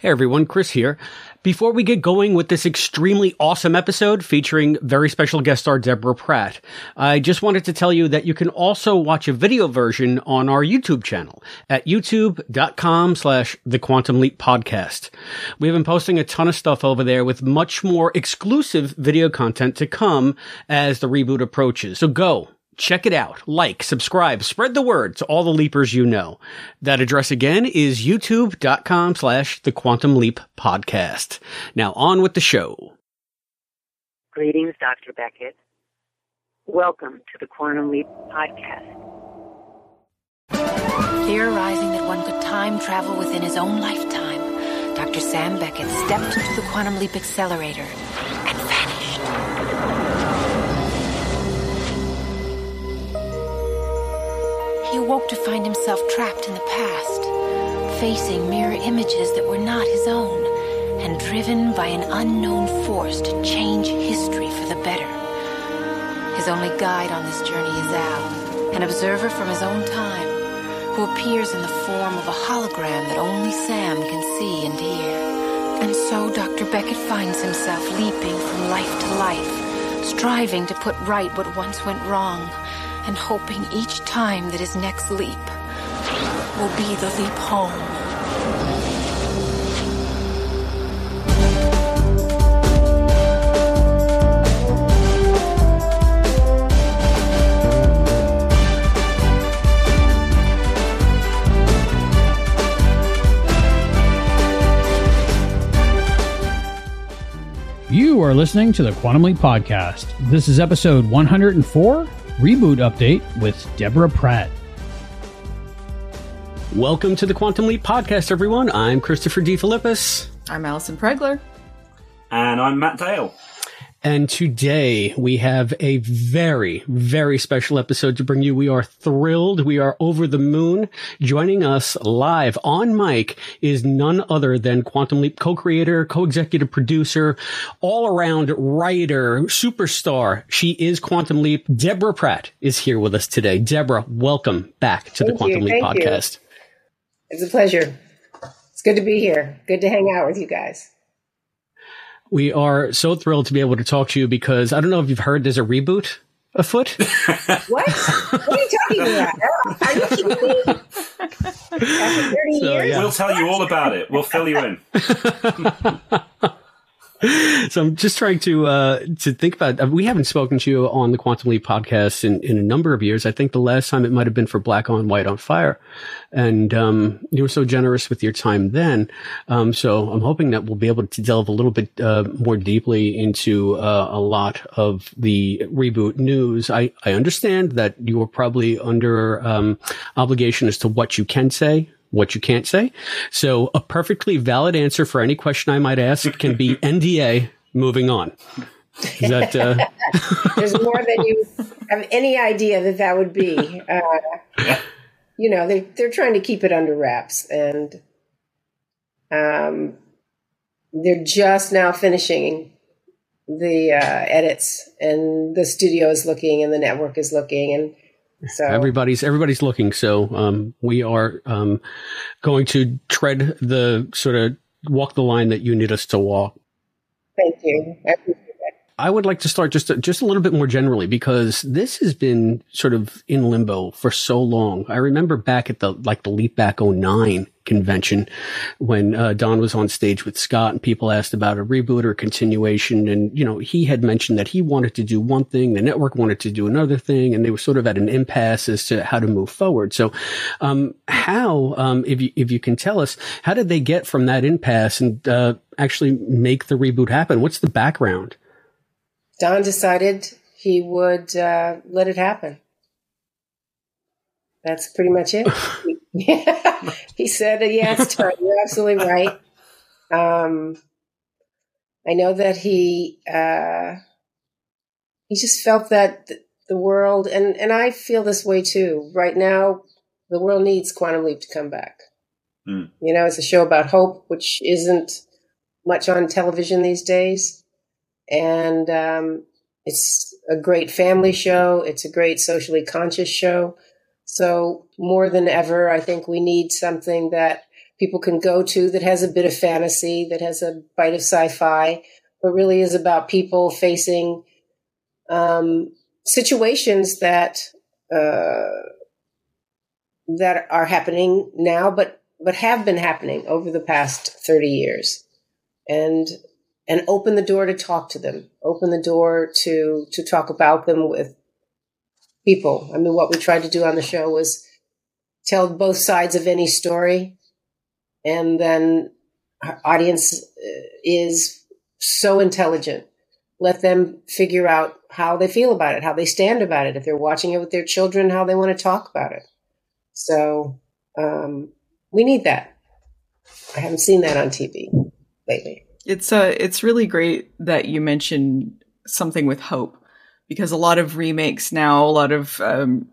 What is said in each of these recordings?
Hey everyone, Chris here. Before we get going with this extremely awesome episode featuring very special guest star Deborah Pratt, I just wanted to tell you that you can also watch a video version on our YouTube channel at youtube.com slash the Quantum Leap podcast. We've been posting a ton of stuff over there with much more exclusive video content to come as the reboot approaches. So go Check it out. Like, subscribe, spread the word to all the leapers you know. That address again is youtube.com slash the quantum leap podcast. Now on with the show. Greetings, Dr. Beckett. Welcome to the Quantum Leap podcast. Theorizing that one could time travel within his own lifetime, Dr. Sam Beckett stepped into the Quantum Leap accelerator He awoke to find himself trapped in the past, facing mirror images that were not his own, and driven by an unknown force to change history for the better. His only guide on this journey is Al, an observer from his own time, who appears in the form of a hologram that only Sam can see and hear. And so Dr. Beckett finds himself leaping from life to life, striving to put right what once went wrong and hoping each time that his next leap will be the leap home. You are listening to the Quantum Leap Podcast. This is episode 104 Reboot Update with Deborah Pratt. Welcome to the Quantum Leap Podcast, everyone. I'm Christopher D. Philippus. I'm Allison Pregler. And I'm Matt Dale. And today we have a very, very special episode to bring you. We are thrilled. We are over the moon. Joining us live on mic is none other than Quantum Leap co-creator, co-executive producer, all around writer, superstar. She is Quantum Leap. Deborah Pratt is here with us today. Deborah, welcome back to Thank the Quantum you. Leap Thank you. podcast. It's a pleasure. It's good to be here. Good to hang out with you guys. We are so thrilled to be able to talk to you because I don't know if you've heard there's a reboot afoot. What? what are you talking about? Are you kidding me? After 30 So, years? yeah. We'll tell you all about it. We'll fill you in. so I'm just trying to uh, to think about. Uh, we haven't spoken to you on the Quantum Leap podcast in, in a number of years. I think the last time it might have been for Black on White on Fire, and um, you were so generous with your time then. Um, so I'm hoping that we'll be able to delve a little bit uh, more deeply into uh, a lot of the reboot news. I I understand that you are probably under um, obligation as to what you can say what you can't say. So a perfectly valid answer for any question I might ask can be NDA. Moving on. Is that uh, There's more than you have any idea that that would be. Uh, you know, they, they're trying to keep it under wraps. And um, they're just now finishing the uh, edits, and the studio is looking, and the network is looking. And so everybody's everybody's looking? So um, we are um, going to tread the sort of walk the line that you need us to walk. thank you. I appreciate that. I would like to start just just a little bit more generally because this has been sort of in limbo for so long. I remember back at the like the Leap Back 09 convention when uh, Don was on stage with Scott and people asked about a reboot or a continuation and you know he had mentioned that he wanted to do one thing, the network wanted to do another thing, and they were sort of at an impasse as to how to move forward. So, um, how um, if you if you can tell us how did they get from that impasse and uh, actually make the reboot happen? What's the background? Don decided he would uh, let it happen. That's pretty much it. yeah. He said, "Yes, it's time. You're absolutely right." Um, I know that he uh, he just felt that the world, and and I feel this way too. Right now, the world needs Quantum Leap to come back. Mm. You know, it's a show about hope, which isn't much on television these days and um, it's a great family show. It's a great socially conscious show. So more than ever, I think we need something that people can go to that has a bit of fantasy, that has a bite of sci-fi, but really is about people facing um, situations that uh, that are happening now, but but have been happening over the past thirty years, and and open the door to talk to them, open the door to to talk about them with people. I mean, what we tried to do on the show was tell both sides of any story, and then our audience uh, is so intelligent. Let them figure out how they feel about it, how they stand about it. If they're watching it with their children, how they want to talk about it. So um, we need that. I haven't seen that on TV lately. It's uh, it's really great that you mentioned something with hope because a lot of remakes now, a lot of um,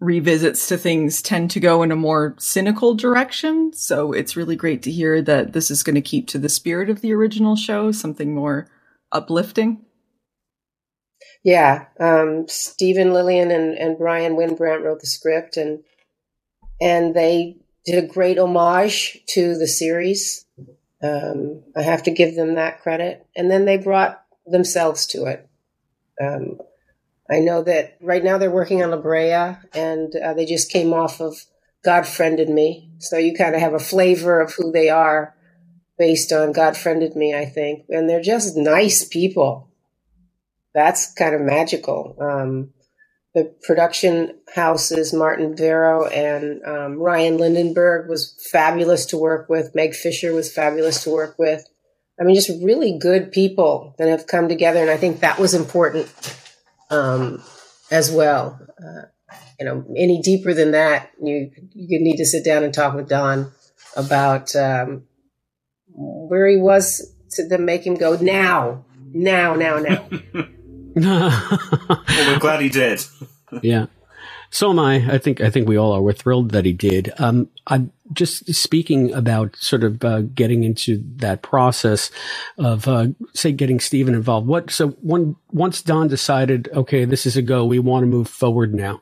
revisits to things tend to go in a more cynical direction. So it's really great to hear that this is going to keep to the spirit of the original show, something more uplifting. Yeah, um, Steven Lilien and, and Bryan Wynbrandt wrote the script, and and they did a great homage to the series. Um, I have to give them that credit, and then they brought themselves to it. Um, I know that right now they're working on La Brea, and uh, they just came off of God Friended Me, so you kind of have a flavor of who they are based on God Friended Me, I think, and they're just nice people that's kind of magical. Um, the production houses, Martin Gero and um, Ryan Lindenberg was fabulous to work with. Meg Fisher was fabulous to work with. I mean, just really good people that have come together, and I think that was important um, as well. Uh, you know, any deeper than that, you you need to sit down and talk with Don about um, where he was to then make him go now, now, now, now. well, we're glad he did. yeah. So am I. I think I think we all are. We're thrilled that he did. Um, I'm just speaking about sort of uh, getting into that process of uh, say getting Steven involved. What so one once Don decided, okay, this is a go. We want to move forward now.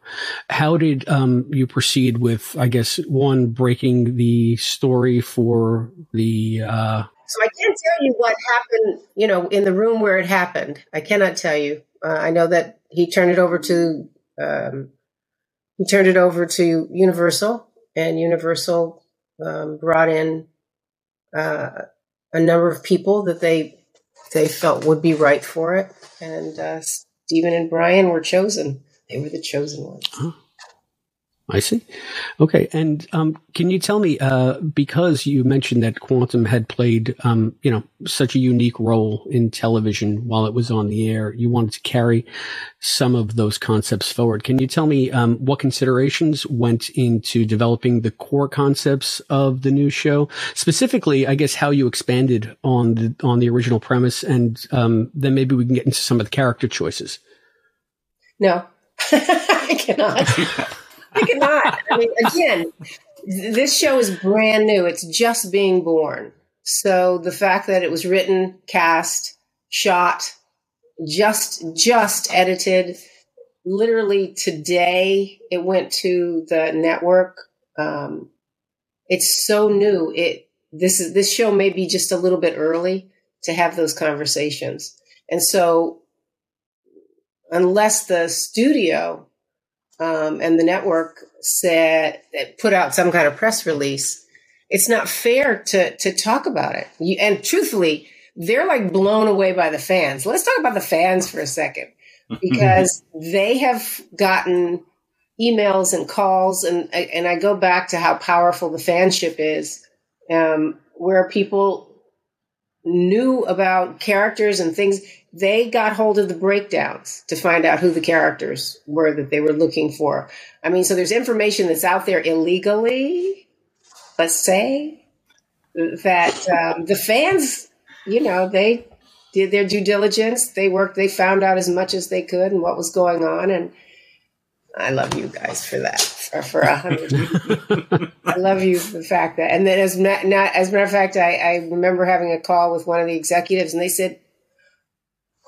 How did um, you proceed with? I guess one breaking the story for the. Uh, so I can't tell you what happened. You know, in the room where it happened, I cannot tell you. Uh, I know that he turned it over to um, he turned it over to Universal, and Universal um, brought in uh, a number of people that they they felt would be right for it, and uh, Steven and Bryan were chosen. They were the chosen ones. I see. Okay, and um, can you tell me uh, because you mentioned that quantum had played, um, you know, such a unique role in television while it was on the air, you wanted to carry some of those concepts forward. Can you tell me um, what considerations went into developing the core concepts of the new show? Specifically, I guess how you expanded on the on the original premise, and um, then maybe we can get into some of the character choices. No, I cannot. I cannot. I mean, again, this show is brand new. It's just being born. So the fact that it was written, cast, shot, just just edited, literally today it went to the network. Um, it's so new. It this is this show may be just a little bit early to have those conversations, and so unless the studio um, and the network said put out some kind of press release, it's not fair to to talk about it. You, and truthfully, they're like blown away by the fans. Let's talk about the fans for a second because they have gotten emails and calls, and and I go back to how powerful the fanship is, um, where people knew about characters and things they got hold of the breakdowns to find out who the characters were that they were looking for. I mean, so there's information that's out there illegally, let's say, that um, the fans, you know, they did their due diligence. They worked, they found out as much as they could and what was going on. And I love you guys for that, for, for a hundred. I love you for the fact that, and then as, not, as a matter of fact, I, I remember having a call with one of the executives and they said,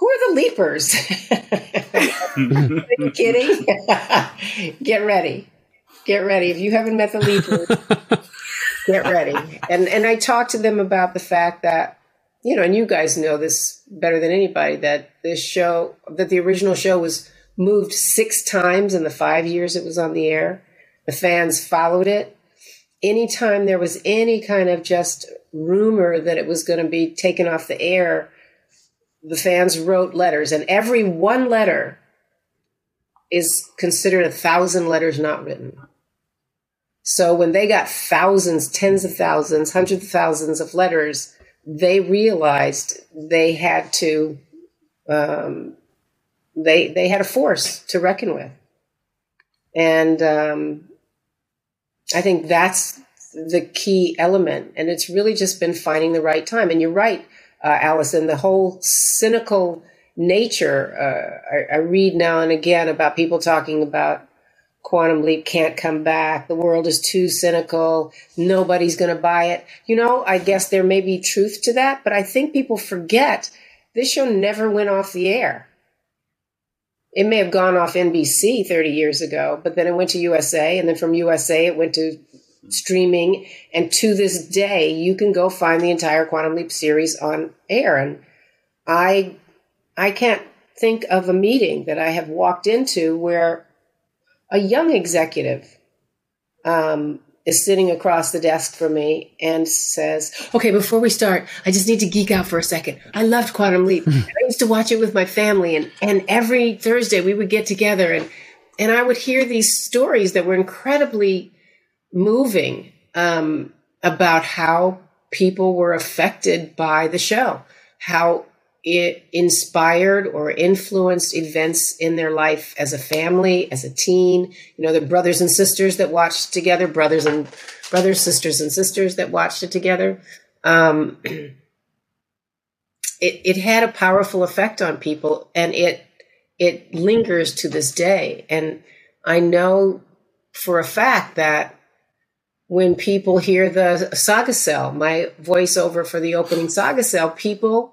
who are the leapers? are you kidding? Get ready. Get ready. If you haven't met the leapers, get ready. and and I talked to them about the fact that you know, and you guys know this better than anybody that this show that the original show was moved six times in the five years it was on the air. The fans followed it. Anytime there was any kind of just rumor that it was going to be taken off the air, the fans wrote letters, and every one letter is considered a thousand letters not written. So when they got thousands, tens of thousands, hundreds of thousands of letters, they realized they had to um, they they had a force to reckon with, and um, I think that's the key element. And it's really just been finding the right time. And you're right, uh, Allison. The whole cynical nature. Uh, I, I read now and again about people talking about quantum leap can't come back. The world is too cynical. Nobody's going to buy it. You know, I guess there may be truth to that, but I think people forget this show never went off the air. It may have gone off NBC 30 years ago, but then it went to USA, and then from USA it went to streaming. And to this day, you can go find the entire Quantum Leap series on air. And I, I can't think of a meeting that I have walked into where a young executive um, is sitting across the desk from me and says, Okay, before we start, I just need to geek out for a second. I loved Quantum Leap. I used to watch it with my family, and, and every Thursday we would get together and, and I would hear these stories that were incredibly moving um, about how people were affected by the show, how it inspired or influenced events in their life as a family, as a teen. You know, the brothers and sisters that watched together, brothers and brothers, sisters and sisters that watched it together. Um, it, it had a powerful effect on people, and it it lingers to this day. And I know for a fact that when people hear the saga sell, my voiceover for the opening saga sell, people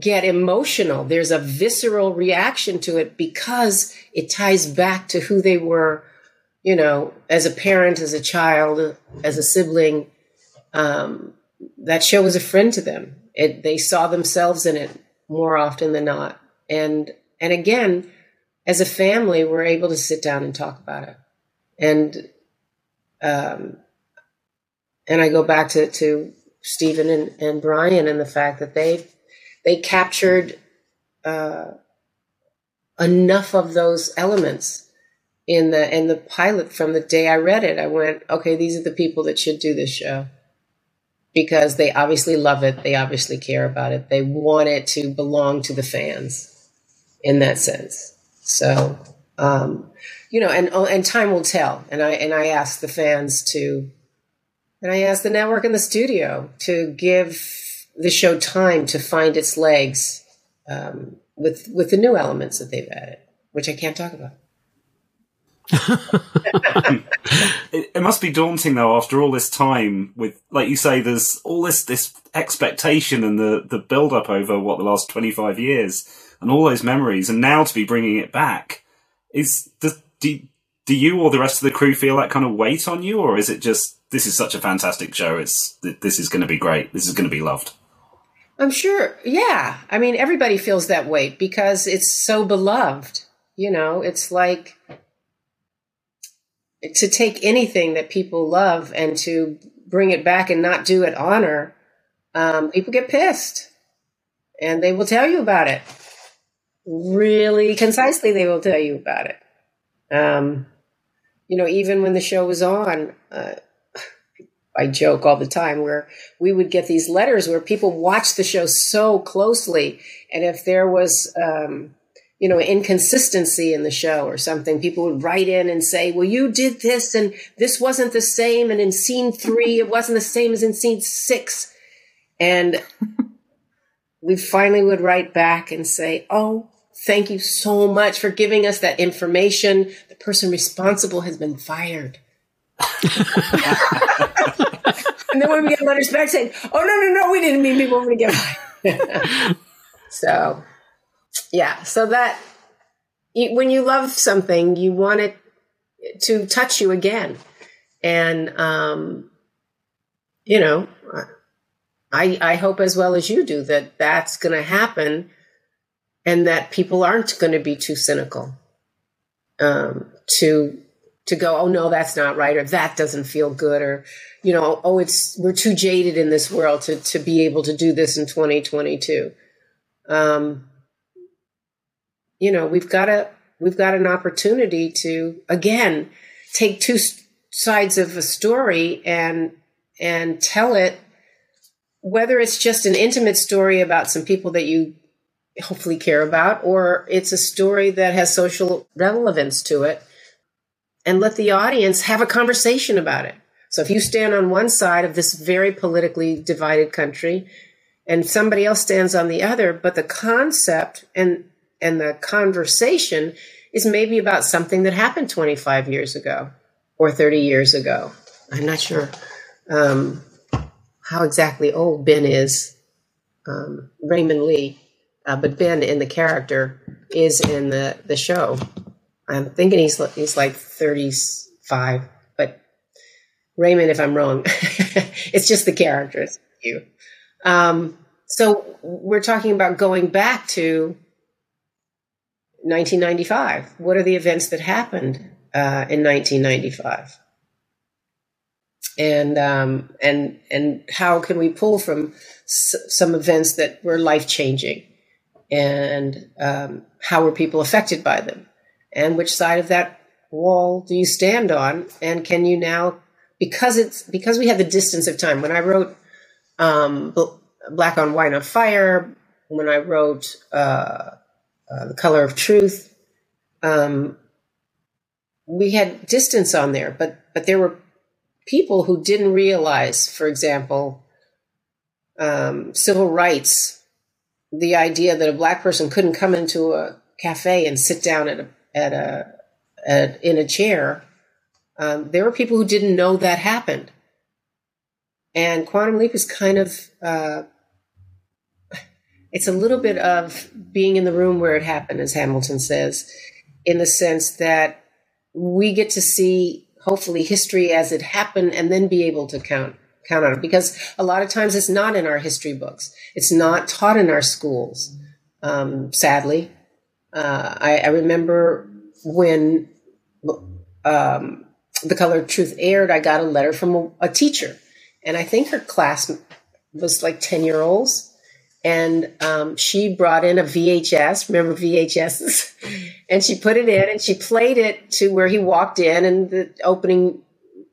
get emotional. There's a visceral reaction to it because it ties back to who they were, you know, as a parent, as a child, as a sibling. Um, that show was a friend to them. It, they saw themselves in it more often than not. And, and again, as a family, we're able to sit down and talk about it. And, um, and I go back to, to Steven and, and Bryan and the fact that they they captured uh, enough of those elements in the in the pilot from the day I read it. I went, okay, these are the people that should do this show because they obviously love it, they obviously care about it, they want it to belong to the fans in that sense. So, um, you know, and oh, and time will tell. And I and I asked the fans to, and I asked the network and the studio to give the show time to find its legs um, with with the new elements that they've added, which I can't talk about. it, it, must be daunting though after all this time with like you say there's all this this expectation and the the build up over what the last 25 years and all those memories and now to be bringing it back is do, do you or the rest of the crew feel that kind of weight on you or is it just this is such a fantastic show it's this is going to be great this is going to be loved I'm sure. Yeah. I mean, everybody feels that way because it's so beloved. You know, it's like to take anything that people love and to bring it back and not do it honor. Um, people get pissed and they will tell you about it. Really concisely, they will tell you about it. Um, you know, even when the show was on, uh, I joke all the time where we would get these letters where people watched the show so closely, and if there was, um, you know, inconsistency in the show or something, people would write in and say, "Well, you did this, and this wasn't the same, and in scene three, it wasn't the same as in scene six. and we finally would write back and say, "Oh." Thank you so much for giving us that information. The person responsible has been fired. and then when we get letters back saying, "Oh no, no, no, we didn't mean people were going to get so, yeah, so that when you love something, you want it to touch you again, and um, you know, I, I hope as well as you do that that's going to happen and that people aren't going to be too cynical um, to to go, oh no, that's not right, or that doesn't feel good, or you know, oh, it's we're too jaded in this world to to be able to do this in 2022. Um, you know, we've got a we've got an opportunity to again take two sides of a story and and tell it whether it's just an intimate story about some people that you hopefully care about or it's a story that has social relevance to it and let the audience have a conversation about it so if you stand on one side of this very politically divided country and somebody else stands on the other but the concept and and the conversation is maybe about something that happened 25 years ago or 30 years ago. I'm not sure um, how exactly old Ben is, um, Raymond Lee, uh, but Ben in the character is in the, the show. I'm thinking he's he's like 35, but Raymond, if I'm wrong, it's just the characters. You. Um, so we're talking about going back to 1995. What are the events that happened uh, in 1995? And um, and and how can we pull from s- some events that were life changing, and um, how were people affected by them, and which side of that wall do you stand on, and can you now because it's because we have the distance of time when I wrote um, Black on White on Fire, when I wrote uh, uh, The Color of Truth. Um, we had distance on there, but but there were people who didn't realize, for example, um, civil rights, the idea that a black person couldn't come into a cafe and sit down at a at a at, in a chair. Um, there were people who didn't know that happened, and Quantum Leap is kind of uh, it's a little bit of being in the room where it happened, as Hamilton says, in the sense that we get to see hopefully history as it happened and then be able to count count on it. Because a lot of times it's not in our history books. It's not taught in our schools um, sadly. Uh, I, I, remember when um, the color of truth aired i got a letter from a, a teacher and i think her class was like 10 year olds and um, she brought in a VHS. Remember VHSs? and she put it in and she played it to where he walked in, and the opening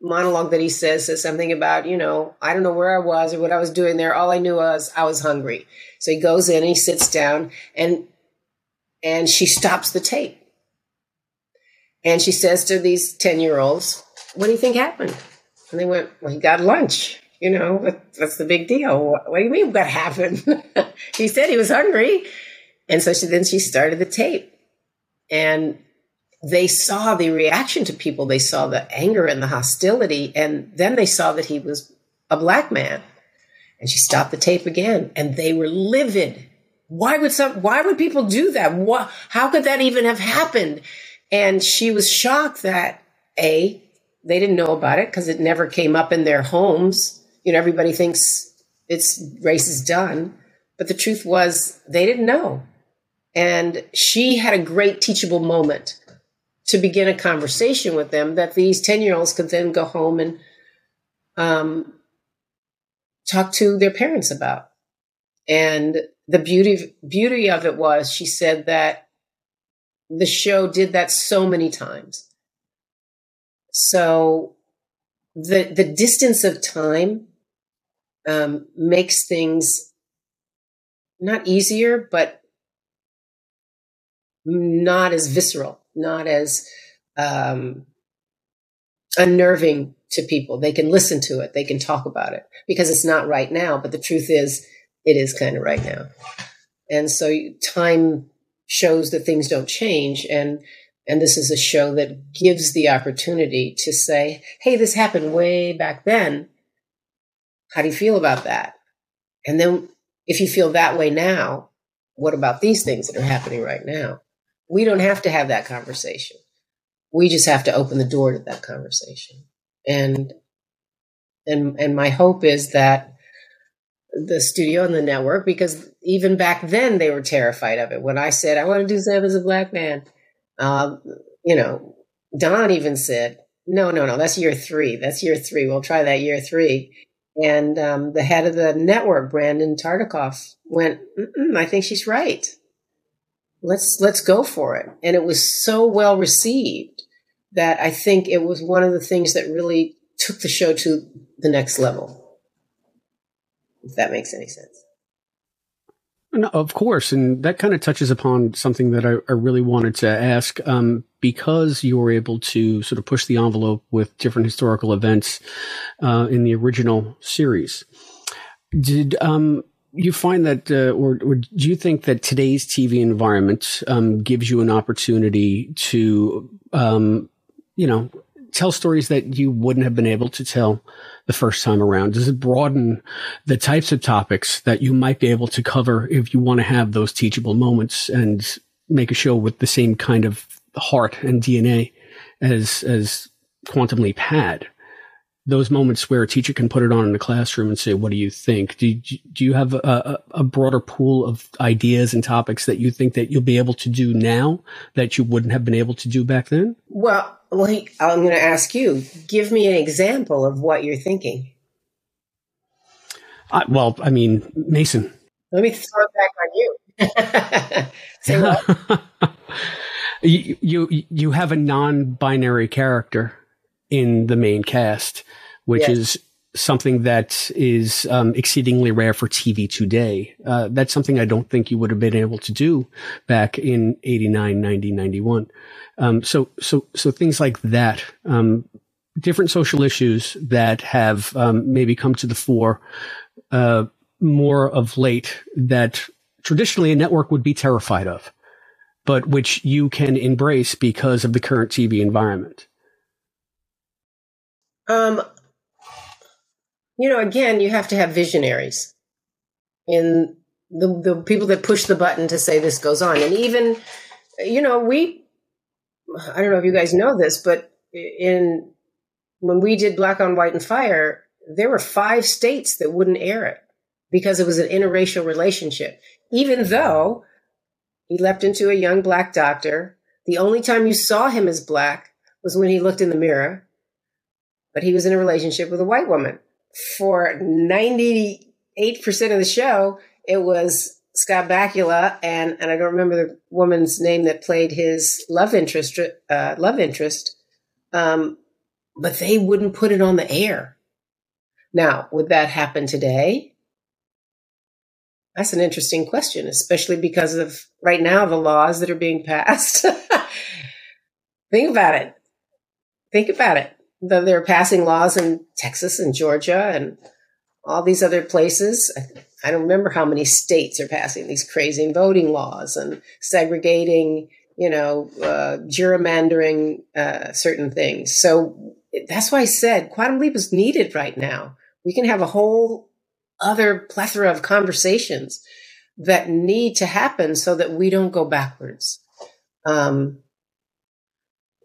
monologue that he says says something about, you know, I don't know where I was or what I was doing there. All I knew was I was hungry. So he goes in and he sits down and and she stops the tape. And she says to these 10 year olds, What do you think happened? And they went, Well, he got lunch. You know, what's the big deal? What, what do you mean what happened? he said he was hungry. And so she, then she started the tape. And they saw the reaction to people. They saw the anger and the hostility. And then they saw that he was a black man. And she stopped the tape again. And they were livid. Why would some, why would people do that? What, how could that even have happened? And she was shocked that A, they didn't know about it because it never came up in their homes you know, everybody thinks it's race is done. But the truth was they didn't know. And she had a great teachable moment to begin a conversation with them that these 10 year olds could then go home and um, talk to their parents about. And the beauty, beauty of it was she said that the show did that so many times. So the, the distance of time um, makes things not easier, but not as visceral, not as um, unnerving to people. They can listen to it, they can talk about it because it's not right now. But the truth is, it is kind of right now. And so time shows that things don't change. And and this is a show that gives the opportunity to say, hey, this happened way back then. How do you feel about that? And then if you feel that way now, what about these things that are happening right now? We don't have to have that conversation. We just have to open the door to that conversation. And and and my hope is that the studio and the network, because even back then they were terrified of it. When I said I want to do Sam as a black man, um, you know, Don even said, "No, no, no, that's year three. That's year three. We'll try that year three. And um, the head of the network, Brandon Tartikoff, went, "I think she's right. Let's let's go for it." And it was so well received that I think it was one of the things that really took the show to the next level. If that makes any sense. No, of course, and that kind of touches upon something that I, I really wanted to ask. Um, because you were able to sort of push the envelope with different historical events uh, in the original series, did um, you find that, uh, or, or, do you think that today's TV environment um, gives you an opportunity to, um, you know, tell stories that you wouldn't have been able to tell the first time around? Does it broaden the types of topics that you might be able to cover if you want to have those teachable moments and make a show with the same kind of heart and DNA as as Quantum Leap had? Those moments where a teacher can put it on in the classroom and say, "What do you think?" Do you, do you have a, a broader pool of ideas and topics that you think that you'll be able to do now that you wouldn't have been able to do back then? Well, well, I'm going to ask you. Give me an example of what you're thinking. Uh, well, I mean, Mason. Let me throw it back on you. Say what? you, you you have a non-binary character in the main cast, which yes. is something that is um, exceedingly rare for TV today. Uh, that's something I don't think you would have been able to do back in 89, 90, 91. Um, so, so, so things like that, um, different social issues that have um, maybe come to the fore uh, more of late that traditionally a network would be terrified of, but which you can embrace because of the current TV environment. Um, you know, again, you have to have visionaries in the the people that push the button to say this goes on, and even, you know, we I don't know if you guys know this, but in when we did Black on White and Fire, there were five states that wouldn't air it because it was an interracial relationship. Even though he leapt into a young black doctor, the only time you saw him as black was when he looked in the mirror, but he was in a relationship with a white woman. For 98% of the show, it was Scott Bakula and and I don't remember the woman's name that played his love interest uh, love interest, um, but they wouldn't put it on the air. Now, would that happen today? That's an interesting question, especially because of right now the laws that are being passed. Think about it. Think about it. That they're passing laws in Texas and Georgia and all these other places. I don't remember how many states are passing these crazy voting laws and segregating, you know, uh, gerrymandering uh, certain things. So that's why I said Quantum Leap is needed right now. We can have a whole other plethora of conversations that need to happen so that we don't go backwards. Um,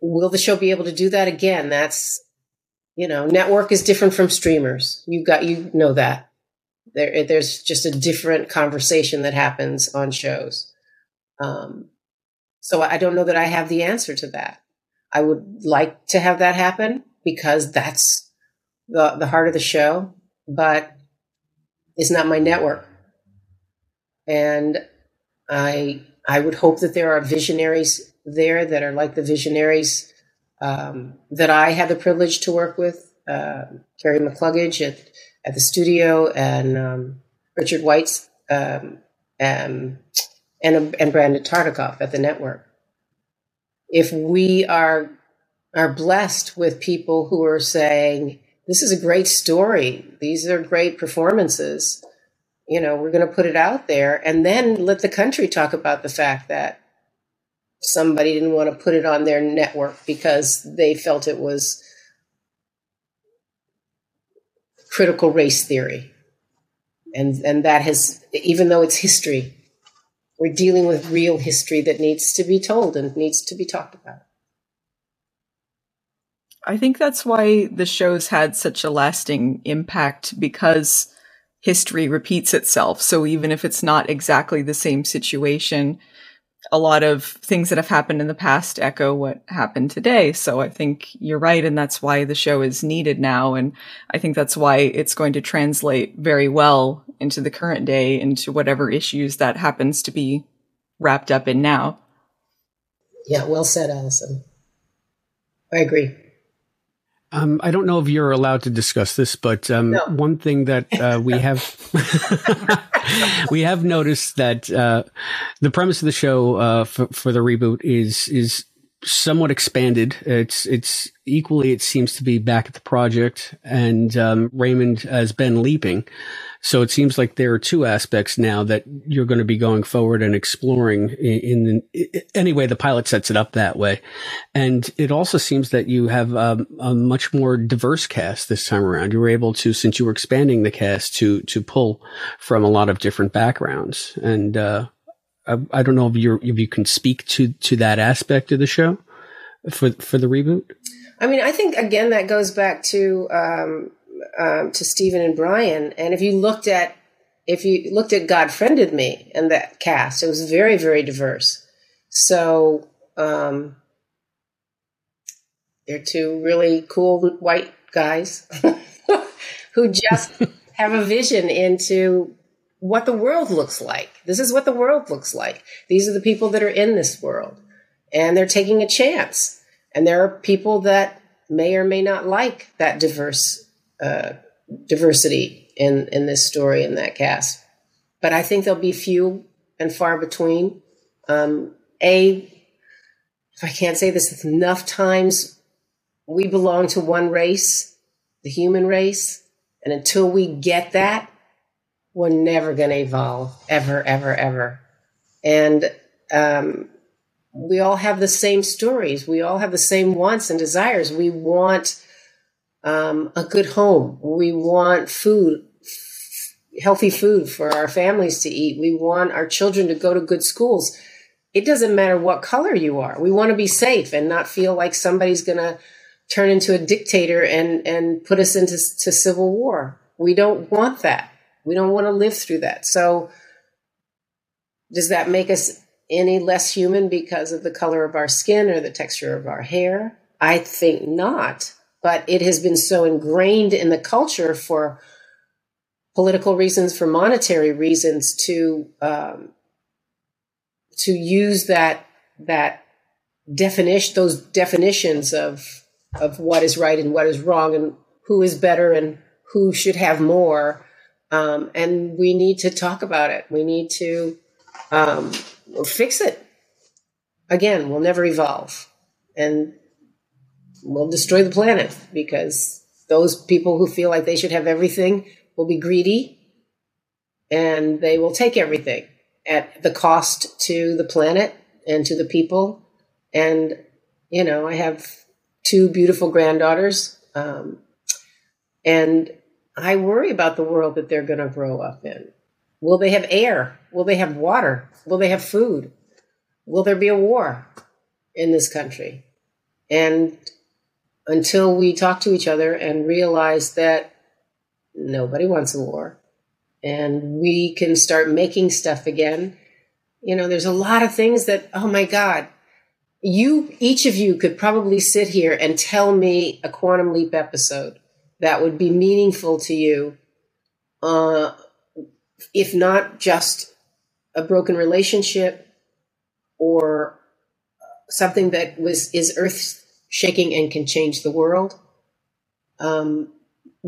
will the show be able to do that again? That's, you know, network is different from streamers. You got, you know that. There, there's just a different conversation that happens on shows. Um, so I don't know that I have the answer to that. I would like to have that happen because that's the the heart of the show, but it's not my network. And I I would hope that there are visionaries there that are like the visionaries um, that I had the privilege to work with, uh, Kerry McCluggage at at the studio and um, Richard White's um, um, and and Brandon Tartikoff at the network. If we are are blessed with people who are saying this is a great story, these are great performances, you know, we're going to put it out there, and then let the country talk about the fact that somebody didn't want to put it on their network because they felt it was critical race theory. And, and that has, even though it's history, we're dealing with real history that needs to be told and needs to be talked about. I think that's why the show's had such a lasting impact because history repeats itself. So even if it's not exactly the same situation, a lot of things that have happened in the past echo what happened today. So I think you're right. And that's why the show is needed now. And I think that's why it's going to translate very well into the current day, into whatever issues that happens to be wrapped up in now. Yeah, well said, Allison. I agree. Um, I don't know if you're allowed to discuss this, but um, no. one thing that uh, we have we have noticed that uh, the premise of the show uh, for, for the reboot is is somewhat expanded. It's it's equally it seems to be back at the project, and um, Raymond has been leaping. So it seems like there are two aspects now that you're going to be going forward and exploring in, in anyway, the pilot sets it up that way. And it also seems that you have um, a much more diverse cast this time around. You were able to, since you were expanding the cast to, to pull from a lot of different backgrounds. And, uh, I, I don't know if you if you can speak to, to that aspect of the show for, for the reboot. I mean, I think again, that goes back to, um, um, to Steven and Bryan, and if you looked at if you looked at God friended me and that cast, it was very very diverse. So um, they're two really cool white guys who just have a vision into what the world looks like. This is what the world looks like. These are the people that are in this world, and they're taking a chance. And there are people that may or may not like that diverse uh, diversity in in this story in that cast. But I think there'll be few and far between. Um, a, if I can't say this enough times, we belong to one race, the human race, and until we get that, we're never going to evolve, ever, ever, ever. And um, we all have the same stories. We all have the same wants and desires. We want um, a good home. We want food, healthy food for our families to eat. We want our children to go to good schools. It doesn't matter what color you are. We want to be safe and not feel like somebody's going to turn into a dictator and, and put us into to civil war. We don't want that. We don't want to live through that. So, does that make us any less human because of the color of our skin or the texture of our hair? I think not but it has been so ingrained in the culture for political reasons, for monetary reasons, to um, to use that that definition, those definitions of of what is right and what is wrong, and who is better and who should have more. Um, and we need to talk about it. We need to um, fix it. Again, we'll never evolve, and will destroy the planet because those people who feel like they should have everything will be greedy and they will take everything at the cost to the planet and to the people. And, you know, I have two beautiful granddaughters. Um, and I worry about the world that they're going to grow up in. Will they have air? Will they have water? Will they have food? Will there be a war in this country? And until we talk to each other and realize that nobody wants a war and we can start making stuff again. You know, there's a lot of things that, oh my God, you, each of you could probably sit here and tell me a Quantum Leap episode that would be meaningful to you, uh, if not just a broken relationship or something that was is earth shaking and can change the world um,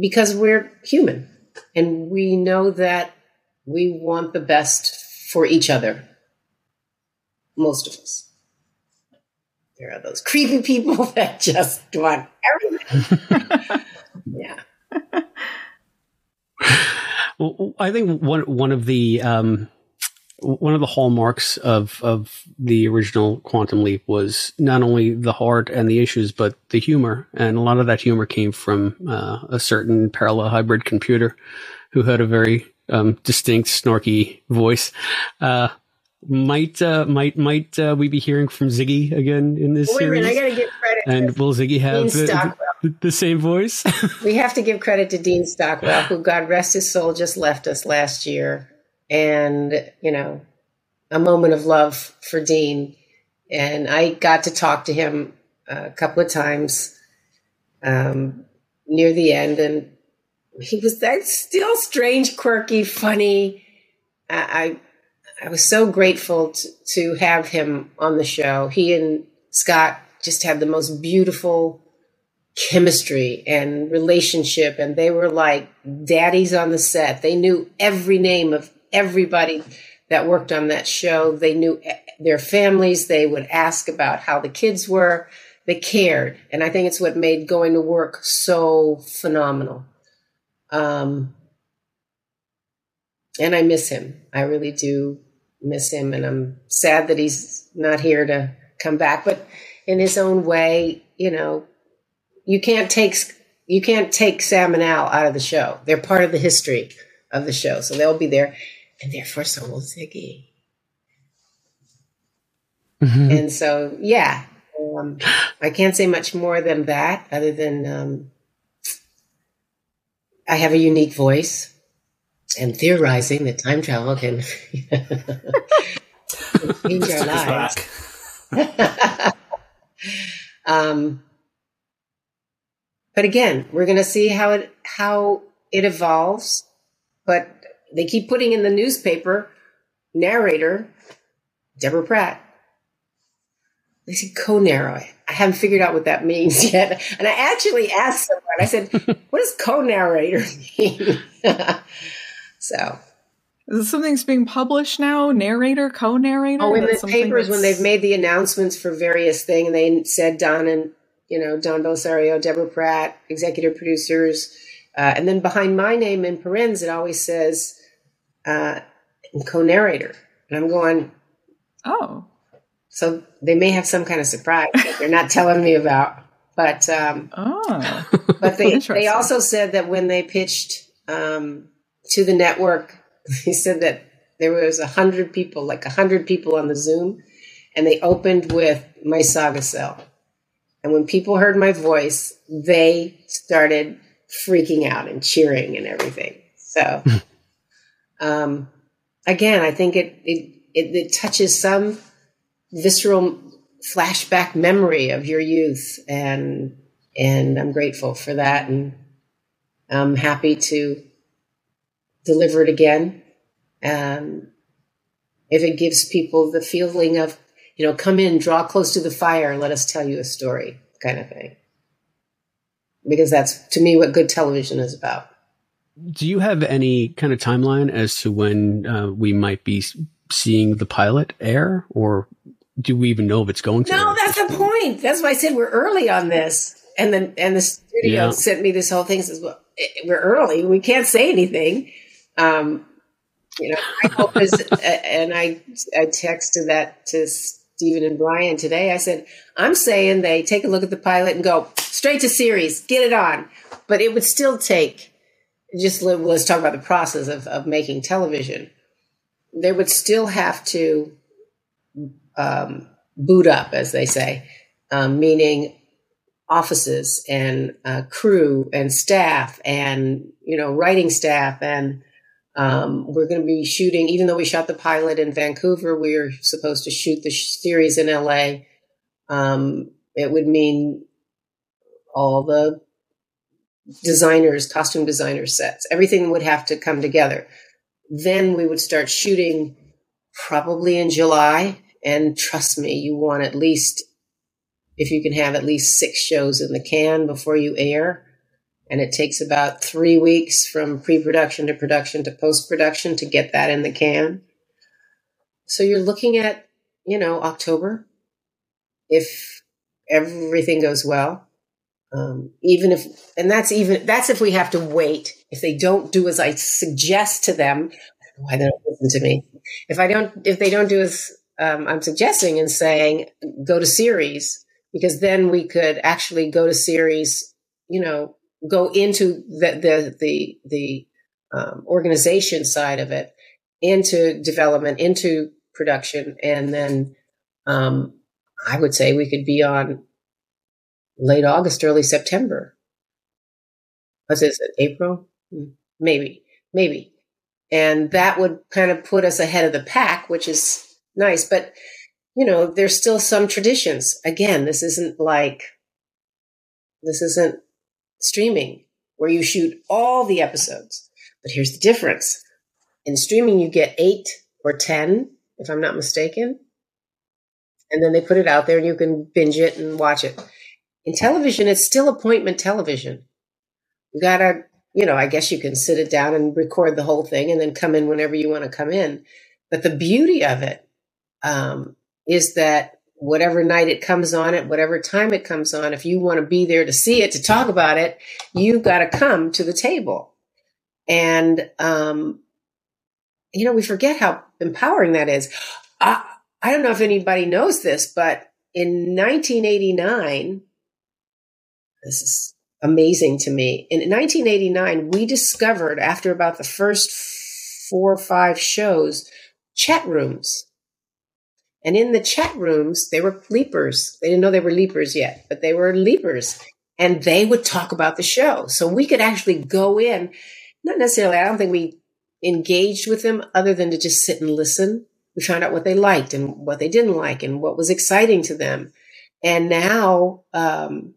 because we're human and we know that we want the best for each other. Most of us. There are those creepy people that just want everything. yeah. Well, I think one one of the um, one of the hallmarks of of the original Quantum Leap was not only the heart and the issues, but the humor, and a lot of that humor came from uh, a certain parallel hybrid computer who had a very um, distinct, snarky voice. Uh, might uh, might might uh, we be hearing from Ziggy again in this Wait series? Minute, I gotta get credit. And will Ziggy have? Stockwell. the same voice. we have to give credit to Dean Stockwell, who, God rest his soul, just left us last year. And, you know, a moment of love for Dean. And I got to talk to him a couple of times um, near the end. And he was that still strange, quirky, funny. I, I, I was so grateful to, to have him on the show. He and Scott just had the most beautiful chemistry and relationship and they were like daddies on the set they knew every name of everybody that worked on that show they knew their families they would ask about how the kids were. They cared. And i think it's what made going to work so phenomenal. Um, and i miss him. I really do miss him. And i'm sad that he's not here to come back. But in his own way you know you can't take you can't take Sam and Al out of the show. They're part of the history of the show, so they'll be there, and therefore so will Ziggy. Mm-hmm. And so, yeah, um, I can't say much more than that, other than um, I have a unique voice, and theorizing that time travel can change our lives. um, but again, we're going to see how it how it evolves. But they keep putting in the newspaper narrator Deborah Pratt. They said co-narrator. I haven't figured out what that means yet. And I actually asked someone. I said, "What does co-narrator mean?" so. Is something's being published now? Narrator, co-narrator? Oh, in the papers when they've made the announcements for various things, and they said Don and you know, Don Bellisario, Deborah Pratt, executive producers. Uh, and then behind my name in parens, it always says uh, co-narrator. And I'm going, oh. So they may have some kind of surprise that they're not telling me about. But um, oh. but they they also said that when they pitched um, to the network, they said that there was a hundred people, like a hundred people on the Zoom, and they opened with my saga sell. And when people heard my voice, they started freaking out and cheering and everything. So, um, again, I think it, it, it, it touches some visceral flashback memory of your youth and, and I'm grateful for that. And I'm happy to deliver it again. Um, if it gives people the feeling of you know, come in, draw close to the fire, let us tell you a story, kind of thing. Because that's, to me, what good television is about. Do you have any kind of timeline as to when uh, we might be seeing the pilot air, or do we even know if it's going to? No, that's the point. That's why I said we're early on this, and then and the studio yeah. sent me this whole thing. Says, "Well, we're early. We can't say anything." Um, you know, I hope is, and I I texted that to Steven and Bryan today. I said, I'm saying they take a look at the pilot and go straight to series, get it on. But it would still take, just let's talk about the process of, of making television. They would still have to um, boot up, as they say, um, meaning offices and uh, crew and staff and, you know, writing staff and um, we're going to be shooting, even though we shot the pilot in Vancouver, we are supposed to shoot the series in LA. Um, it would mean all the designers, costume designer sets, everything would have to come together. Then we would start shooting probably in July. And trust me, you want at least, if you can have at least six shows in the can before you air and it takes about three weeks from pre-production to production to post-production to get that in the can. So you're looking at, you know, October, if everything goes well. Um, even if, and that's even, that's if we have to wait. If they don't do as I suggest to them, why they don't listen to me. If I don't, if they don't do as um, I'm suggesting and saying, go to series, because then we could actually go to series, you know, go into the the the, the um, organization side of it, into development, into production, and then um, I would say we could be on late August, early September. What is it? April? Hmm, maybe, maybe. And that would kind of put us ahead of the pack, which is nice. But, you know, there's still some traditions. Again, this isn't like, this isn't streaming where you shoot all the episodes. But here's the difference. In streaming, you get eight or 10, if I'm not mistaken. And then they put it out there and you can binge it and watch it. In television, it's still appointment television. You gotta, you know, I guess you can sit it down and record the whole thing and then come in whenever you want to come in. But the beauty of it um, is that whatever night it comes on at whatever time it comes on, if you want to be there to see it, to talk about it, you've got to come to the table. And, um, you know, we forget how empowering that is. I, I don't know if anybody knows this, but in 1989, this is amazing to me. In 1989, we discovered after about the first four or five shows, chat rooms. And in the chat rooms, they were leapers. They didn't know they were leapers yet, but they were leapers. And they would talk about the show. So we could actually go in, not necessarily, I don't think we engaged with them other than to just sit and listen. We found out what they liked and what they didn't like and what was exciting to them. And now, um,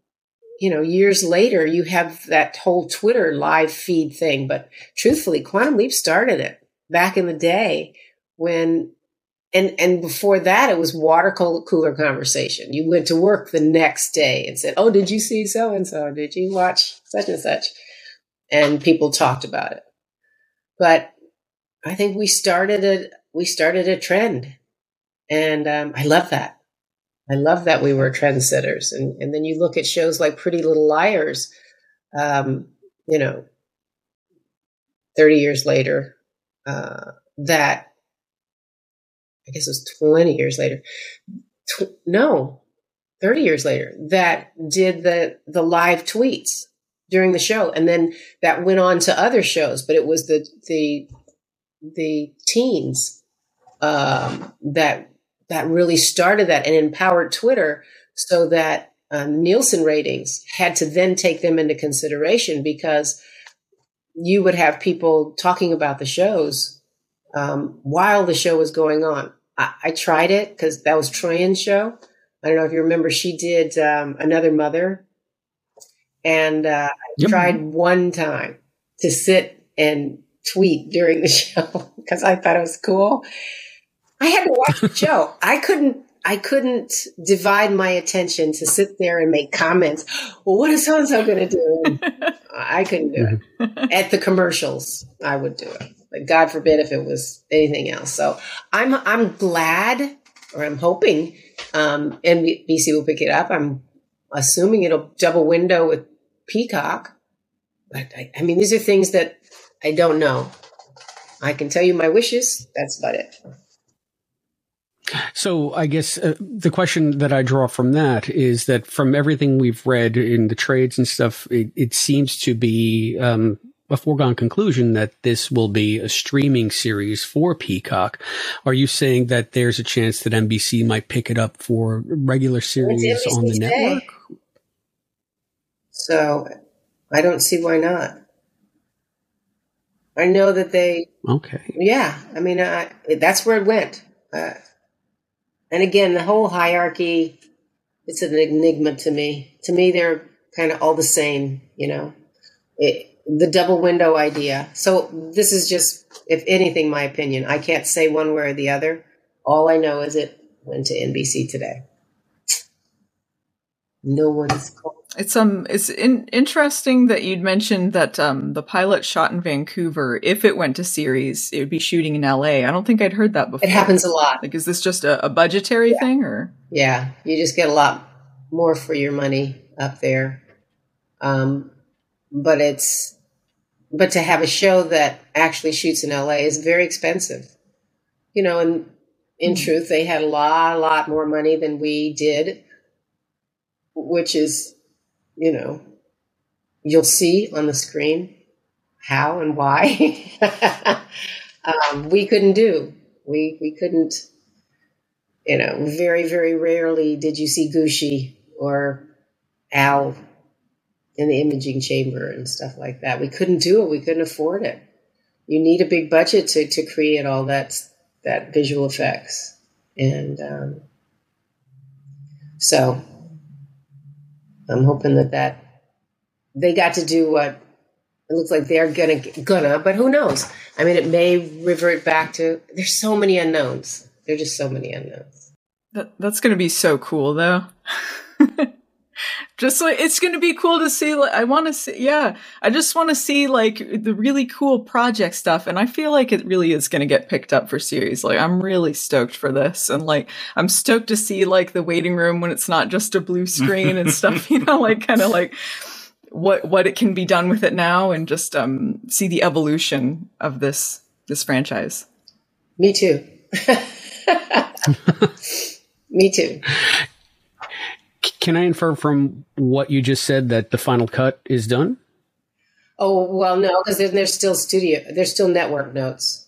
you know, years later, you have that whole Twitter live feed thing. But truthfully, Quantum Leap started it back in the day when, and, and before that, it was water cooler conversation. You went to work the next day and said, Oh, did you see so and so? Did you watch such and such? And people talked about it. But I think we started a we started a trend, and um, I love that. I love that we were trendsetters. And and then you look at shows like Pretty Little Liars, um, you know, thirty years later, uh, that I guess it was twenty years later. Tw- no, 30 years later that did the the live tweets during the show and then that went on to other shows but it was the the the teens um, that that really started that and empowered Twitter so that um, Nielsen ratings had to then take them into consideration because you would have people talking about the shows um, while the show was going on. I, I tried it because that was Troian's show. I don't know if you remember, she did um, Another Mother. And uh, yep. I tried one time to sit and tweet during the show because I thought it was cool. I had to watch the show. I couldn't I couldn't divide my attention to sit there and make comments. Well, what is so and so going to do? I couldn't do it. At the commercials, I would do it. But God forbid if it was anything else. So I'm I'm glad, or I'm hoping, um, NBC will pick it up. I'm assuming it'll double window with Peacock. But I, I mean, these are things that I don't know. I can tell you my wishes. That's about it. So I guess uh, the question that I draw from that is that from everything we've read in the trades and stuff, it, it seems to be um, a foregone conclusion that this will be a streaming series for Peacock. Are you saying that there's a chance that NBC might pick it up for regular series on the today. network? So I don't see why not. I know that they. Okay. Yeah, I mean, I, that's where it went. Uh, and again, the whole hierarchy, it's an enigma to me. To me, they're kind of all the same, you know. It, the double window idea. So this is just, if anything, my opinion. I can't say one way or the other. All I know is it went to NBC today. No one's called it's um it's in, interesting that you'd mentioned that um the pilot shot in Vancouver. If it went to series, it would be shooting in L.A. I don't think I'd heard that before. It happens a lot. Like, is this just a, a budgetary yeah. thing, or yeah, you just get a lot more for your money up there. Um, but it's but to have a show that actually shoots in L.A. is very expensive. You know, and in mm-hmm. truth, they had a lot, a lot more money than we did, which is you know, you'll see on the screen how and why um, we couldn't do. We we couldn't. You know, very very rarely did you see Gooshie or Al in the imaging chamber and stuff like that. We couldn't do it. We couldn't afford it. You need a big budget to, to create all that that visual effects, and um, so I'm hoping that that they got to do what it looks like they're gonna gonna, but who knows? I mean, it may revert back to. There's so many unknowns. There's just so many unknowns. That, that's to be so cool, though. just like it's going to be cool to see. Like, I want to see, yeah. I just want to see like the really cool project stuff, and I feel like it really is going to get picked up for series. Like, I'm really stoked for this, and like I'm stoked to see like the waiting room when it's not just a blue screen and stuff. You know, like kind of like what what it can be done with it now, and just um see the evolution of this this franchise. Me too. Me too. Can I infer from what you just said that the final cut is done? Oh well, no, because then there's still studio, there's still network notes.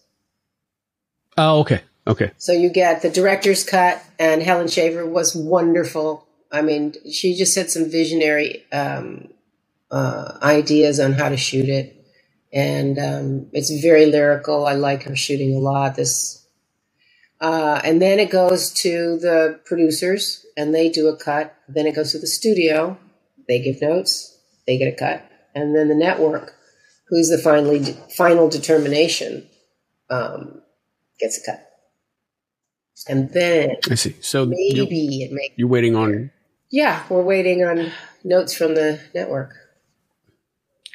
Oh, okay, okay. So you get the director's cut, and Helen Shaver was wonderful. I mean, she just had some visionary um, uh, ideas on how to shoot it, and um, it's very lyrical. I like her shooting a lot. This, uh, and then it goes to the producers, and they do a cut. Then it goes to the studio. They give notes. They get a cut, and then the network, who's the finally final determination, um, gets a cut. And then I see. So maybe you're, it makes. you're waiting on. Yeah, we're waiting on notes from the network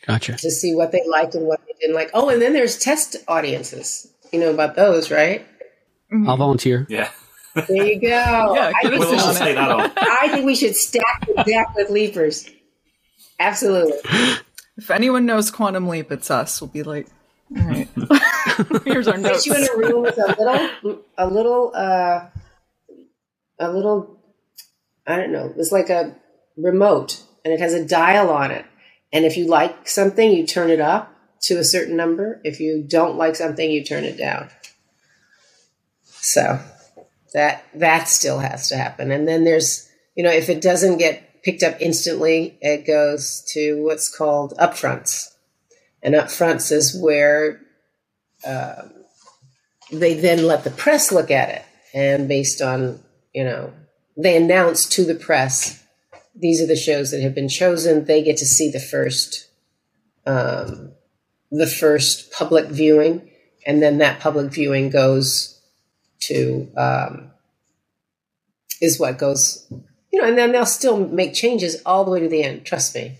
Gotcha. to see what they liked and what they didn't like. Oh, and then there's test audiences. You know about those, right? I'll volunteer. Yeah. There you go. Yeah, I, think We'll in all on say that on. I think we should stack the deck with leapers. Absolutely. If anyone knows Quantum Leap, it's us. We'll be like, all right, here's our Put notes. you in a room with a little, a little, uh, a little. I don't know. It's like a remote, and it has a dial on it. And if you like something, you turn it up to a certain number. If you don't like something, you turn it down. So that that still has to happen. And then there's, you know, if it doesn't get picked up instantly, it goes to what's called upfronts. And upfronts is where um, they then let the press look at it. And based on, you know, they announce to the press these are the shows that have been chosen. They get to see the first, um, the first public viewing, and then that public viewing goes to um, is what goes, you know, and then they'll still make changes all the way to the end. Trust me.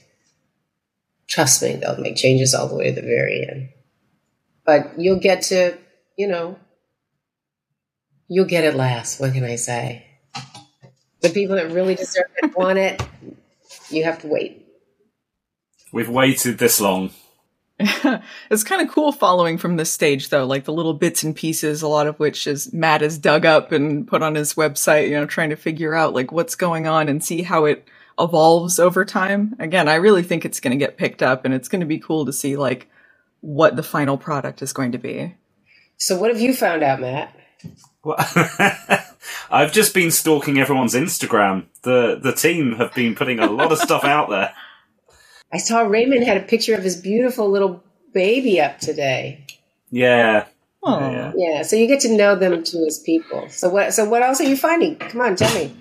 Trust me, they'll make changes all the way to the very end. But you'll get to, you know, you'll get it last. What can I say? The people that really deserve it want it. You have to wait. We've waited this long. it's kind of cool following from this stage though, like the little bits and pieces, a lot of which is Matt has dug up and put on his website, you know, trying to figure out like what's going on and see how it evolves over time. Again, I really think it's going to get picked up and it's going to be cool to see like what the final product is going to be. So, what have you found out, Matt? Well, I've just been stalking everyone's Instagram. The the team have been putting a lot of stuff out there. I saw Raymond had a picture of his beautiful little baby up today. Yeah. Oh, Yeah. Yeah, so you get to know them too as people. So what? So what else are you finding? Come on, tell me.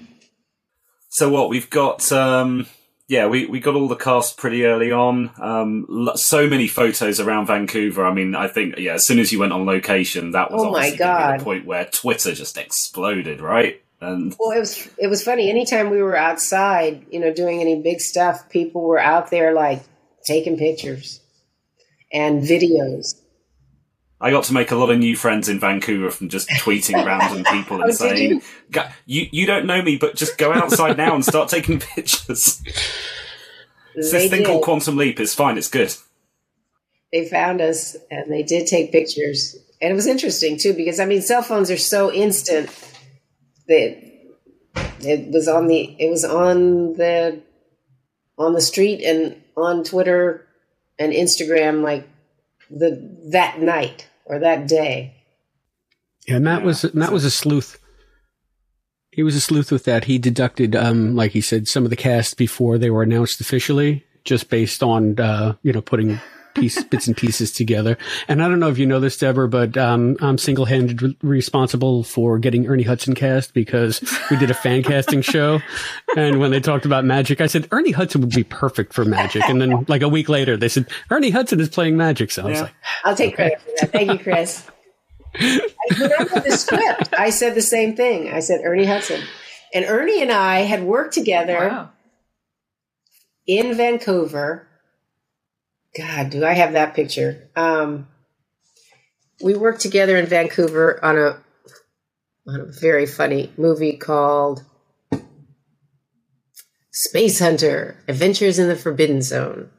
So what we've got? Um, yeah, we, we got all the cast pretty early on. Um, so many photos around Vancouver. I mean, I think yeah, as soon as you went on location, that was Oh my obviously gonna be God. the point where Twitter just exploded, right? And Well, it was it was funny. Anytime we were outside, you know, doing any big stuff, people were out there like taking pictures and videos. I got to make a lot of new friends in Vancouver from just tweeting random people Oh, and did saying, you? You you don't know me, but just go outside now and start taking pictures." It's this thing did. called quantum leap. It's fine. It's good. they found us and they did take pictures and it was interesting too because i mean cell phones are so instant that it was on the it was on the on the street and on twitter and instagram like the that night or that day Yeah, Matt was Matt was a sleuth. He was a sleuth with that. He deducted, um, like he said, some of the cast before they were announced officially, just based on, uh, you know, putting piece, bits and pieces together. And I don't know if you know this, Deborah, but um, I'm single handed re- responsible for getting Ernie Hudson cast because we did a fan casting show. And when they talked about magic, I said, Ernie Hudson would be perfect for magic. And then, like a week later, they said, Ernie Hudson is playing magic. So I was Yeah. like, I'll take credit for that. Thank you, Chris. I remember the script. I said the same thing. I said Ernie Hudson. And Ernie and I had worked together Wow. in Vancouver. God, do I have that picture? Um, we worked together in Vancouver on a on a very funny movie called Space Hunter: Adventures in the Forbidden Zone.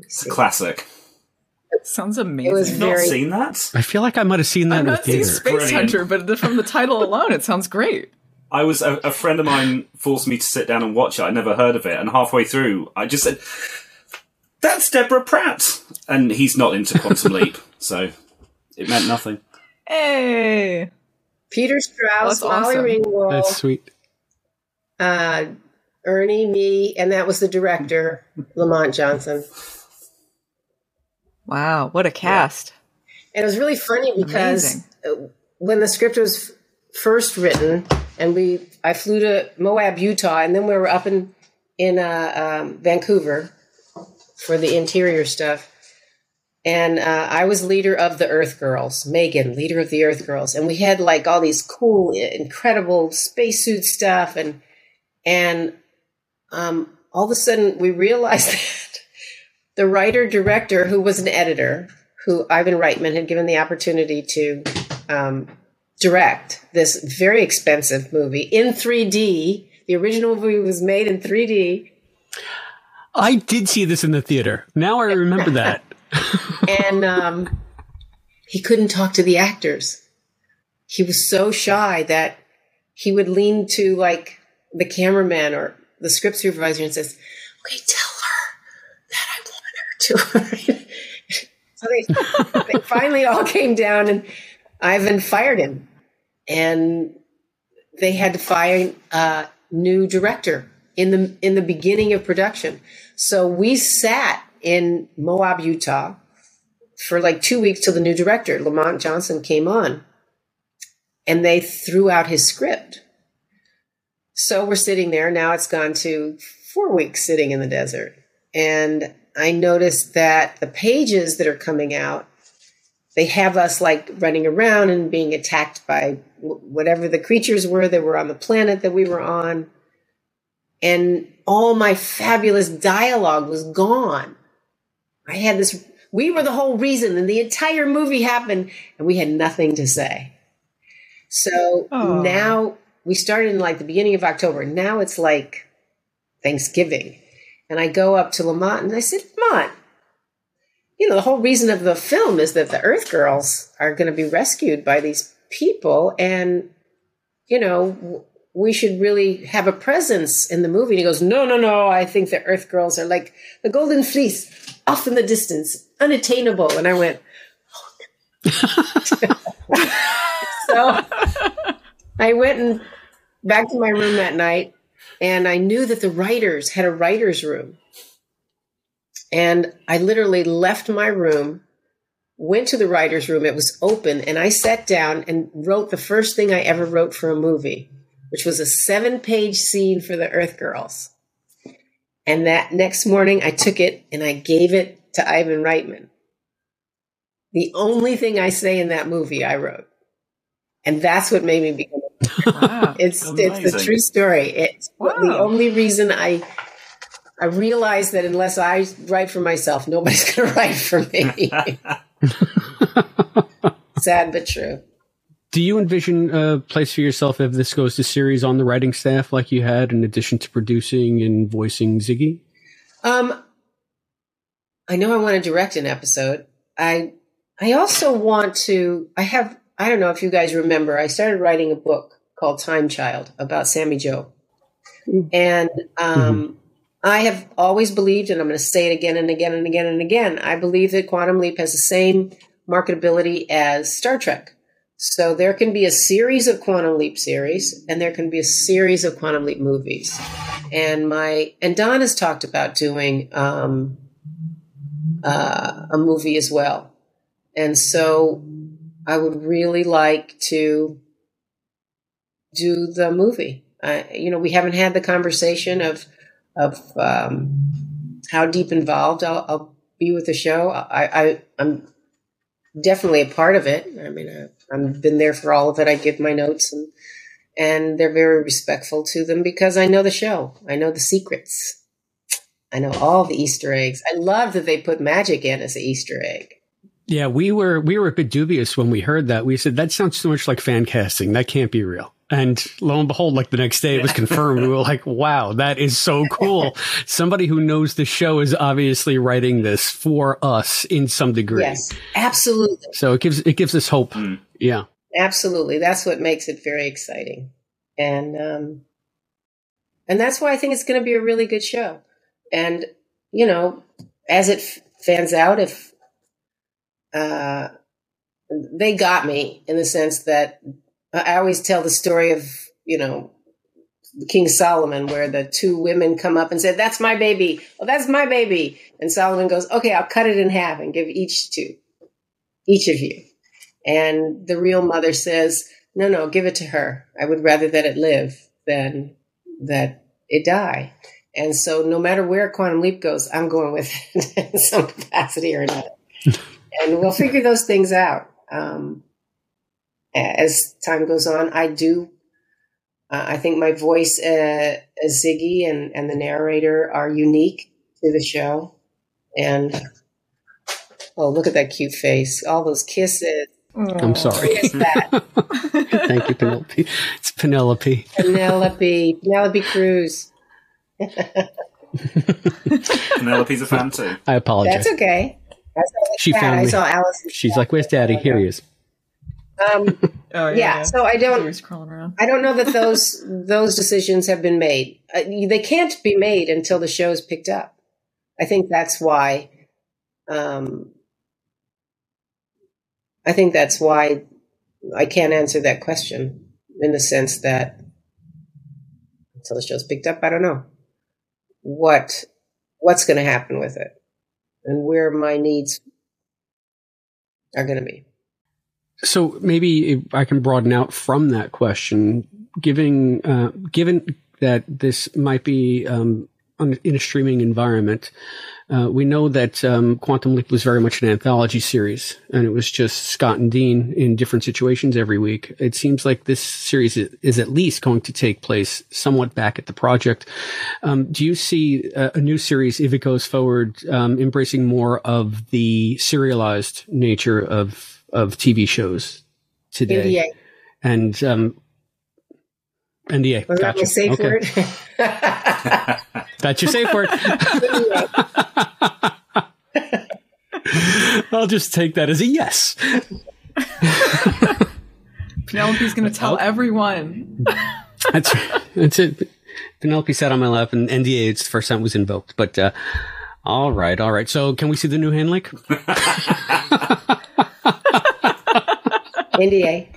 It's a see. classic. Sounds amazing. It was You've not seen that? I feel like I might have seen that I've in the not seen theater. Space Brilliant. Hunter, but the, from the title alone, it sounds great. I was a, a friend of mine forced me to sit down and watch it. I never heard of it, and halfway through, I just said, "That's Deborah Pratt," and he's not into Quantum Leap, so it meant nothing. Hey. Peter Strauss, That's Molly awesome. Ringwald, That's sweet. uh, Ernie, me, and that was the director, Lamont Johnson. Wow, what a cast. And it was really funny because uh, when the script was first written, and we, I flew to Moab, Utah, and then we were up in in uh, um, Vancouver for the interior stuff. And uh, I was leader of the Earth Girls, Megan, leader of the Earth Girls, and we had like all these cool, incredible spacesuit stuff, and and um, all of a sudden we realized that the writer director, who was an editor, who Ivan Reitman had given the opportunity to um, direct this very expensive movie in 3D. The original movie was made in 3D, I did see this in the theater. Now I remember that. and um, he couldn't talk to the actors. He was so shy that he would lean to like the cameraman or the script supervisor and says, "Okay, tell her that I want her to." so they, they finally all came down, and Ivan fired him, and they had to find a new director in the in the beginning of production. So we sat in Moab, Utah, for like two weeks till the new director, Lamont Johnson, came on, and they threw out his script. So we're sitting there now. It's gone to four weeks sitting in the desert, and I noticed that the pages that are coming out they have us like running around and being attacked by whatever the creatures were that were on the planet that we were on. And all my fabulous dialogue was gone. I had this, we were the whole reason, and the entire movie happened, and we had nothing to say. So Aw. now we started in like the beginning of October. Now it's like Thanksgiving. And I go up to Lamont and I said, Lamont, you know, the whole reason of the film is that the Earth Girls are going to be rescued by these people, and you know, we should really have a presence in the movie. And he goes, No, no, no. I think the Earth Girls are like the Golden Fleece, off in the distance, unattainable. And I went, oh, so I went and back to my room that night, and I knew that the writers had a writer's room. And I literally left my room, went to the writer's room. It was open, and I sat down and wrote the first thing I ever wrote for a movie, which was a seven page scene for the Earth Girls. And that next morning, I took it and I gave it to Ivan Reitman. The only thing I say in that movie, I wrote. And that's what made me become a Wow. it's it's the true story. It's the only reason I I realized that unless I write for myself, nobody's going to write for me. Sad but true. Do you envision a place for yourself if this goes to series on the writing staff like you had in addition to producing and voicing Ziggy? Um, I know I want to direct an episode. I I also want to. I have. I don't know if you guys remember. I started writing a book called Time Child about Sammy Jo, and um, I have always believed, and I'm going to say it again and again and again and again. I believe that Quantum Leap has the same marketability as Star Trek. So there can be a series of Quantum Leap series, and there can be a series of Quantum Leap movies. And my and Don has talked about doing um, uh, a movie as well. And so I would really like to do the movie. Uh, you know, we haven't had the conversation of of um, how deep involved I'll, I'll, be with the show. I, I I'm definitely a part of it. I mean, I, I've been there for all of it. I give my notes and and they're very respectful to them because I know the show. I know the secrets. I know all the Easter eggs. I love that they put magic in as an Easter egg. Yeah, we were we were a bit dubious when we heard that. We said that sounds so much like fan casting. That can't be real. And lo and behold, like the next day it was confirmed. we were like, wow, that is so cool. Somebody who knows the show is obviously writing this for us in some degree. Yes, absolutely. So it gives it gives us hope. Mm. Yeah. Absolutely. That's what makes it very exciting. And um and that's why I think it's going to be a really good show. And you know, as it fans out if uh they got me in the sense that I always tell the story of, you know, King Solomon, where the two women come up and say, That's my baby. Well, that's my baby. And Solomon goes, Okay, I'll cut it in half and give each to each of you. And the real mother says, No, no, give it to her. I would rather that it live than that it die. And so, no matter where Quantum Leap goes, I'm going with it in some capacity or another. and we'll figure those things out. Um, as time goes on, I do. Uh, I think my voice uh, as Ziggy and, and the narrator are unique to the show. And oh, look at that cute face! All those kisses. I'm sorry. Thank you, Penelope. It's Penelope. Penelope. Penelope Cruz. Penelope's a fan too. I apologize. That's okay. she found me. I saw Alice. She's like, "Where's Daddy? Here he is." Um, oh, yeah, yeah, So I don't. I don't know that those those decisions have been made. Uh, they can't be made until the show's picked up. I think that's why. Um, I think that's why I can't answer that question in the sense that until the show's picked up, I don't know what what's going to happen with it and where my needs are going to be. So maybe I can broaden out from that question, giving uh, given that this might be um, in a streaming environment. Uh, we know that um, Quantum Leap was very much an anthology series, and it was just Scott and Dean in different situations every week. It seems like this series is at least going to take place somewhat back at the project. Um, do you see a, a, new series, if it goes forward, um, embracing more of the serialized nature of of TV shows today. NDA. And um, NDA. Was gotcha. that safe okay. word? That's your safe word. I'll just take that as a yes. Penelope's going to tell okay. everyone. that's that's it. Penelope sat on my lap, and NDA. It's the first time it was invoked. But uh, all right, all right. So, can we see the new hand link? NDA.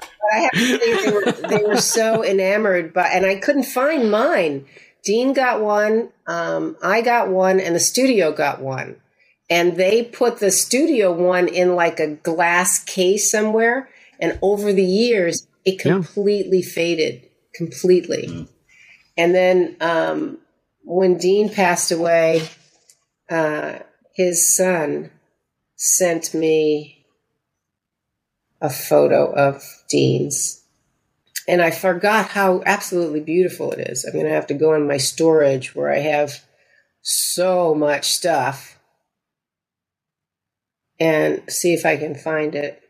But I have to say they were, they were so enamored, but and I couldn't find mine. Dean got one, um, I got one, and the studio got one. And they put the studio one in like a glass case somewhere. And over the years, it completely yeah. faded, completely. Mm. And then um, when Dean passed away, uh, his son sent me a photo of Dean's. And I forgot how absolutely beautiful it is. I'm going to have to go in my storage where I have so much stuff and see if I can find it.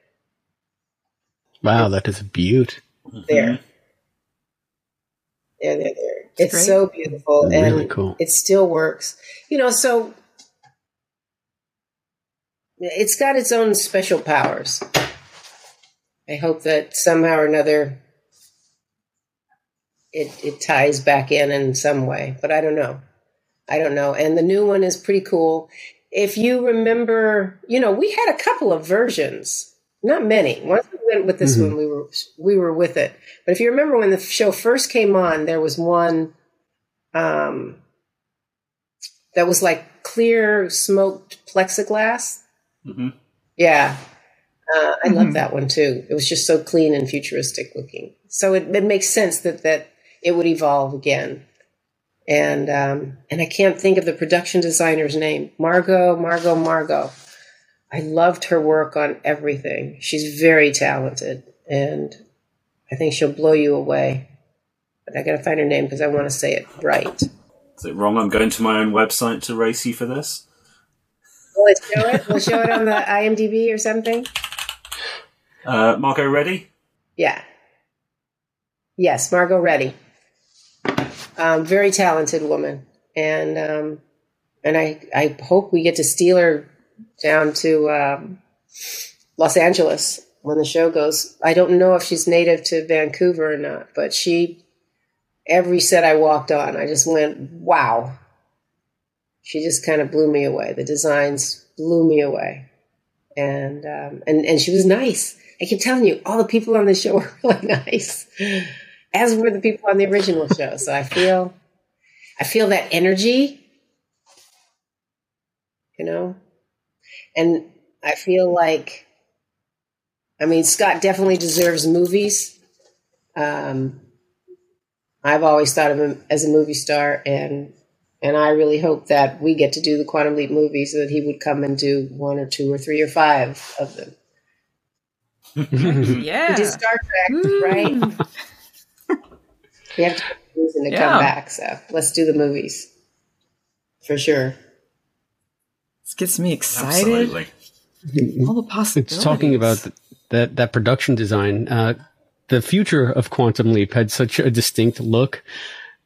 Wow, that is a beaut. There. Mm-hmm. There, there, there. It's, it's so beautiful. Really and cool. It still works. You know, so it's got its own special powers. I hope that somehow or another it, it ties back in in some way, but I don't know. I don't know. And the new one is pretty cool. If you remember, you know, we had a couple of versions Not many. Once we went with this Mhm. one, we were we were with it. But if you remember when the show first came on, there was one um, that was like clear smoked plexiglass. hmm Yeah, uh, I love Mhm. that one too. It was just so clean and futuristic looking. So it, it makes sense that that it would evolve again. And um, and I can't think of the production designer's name. Margot, Margot, Margot. I loved her work on everything. She's very talented, and I think she'll blow you away. But I got to find her name because I want to say it right. Is it wrong? I'm going to my own website to race you for this. Will it show it? We'll show it on the IMDb or something. Uh, Margot, ready? Yeah. Yes, Margot Ready. Um, very talented woman, and um, and I I hope we get to steal her down to um, Los Angeles when the show goes. I don't know if she's native to Vancouver or not, but she every set I walked on, I just went wow. She just kind of blew me away. The designs blew me away, and um, and and she was nice. I keep telling you, all the people on the show were really nice, as were the people on the original show. So I feel, I feel that energy, you know, and I feel like, I mean, Scott definitely deserves movies. Um, I've always thought of him as a movie star, and and I really hope that we get to do the Quantum Leap movie so that he would come and do one or two or three or five of them. Yeah. We did Star Trek, right? we have to have a reason to Yeah. come back, so let's do the movies for sure. This gets me excited. Absolutely. All the possibilities. It's talking about th- that that production design. Uh, the future of Quantum Leap had such a distinct look.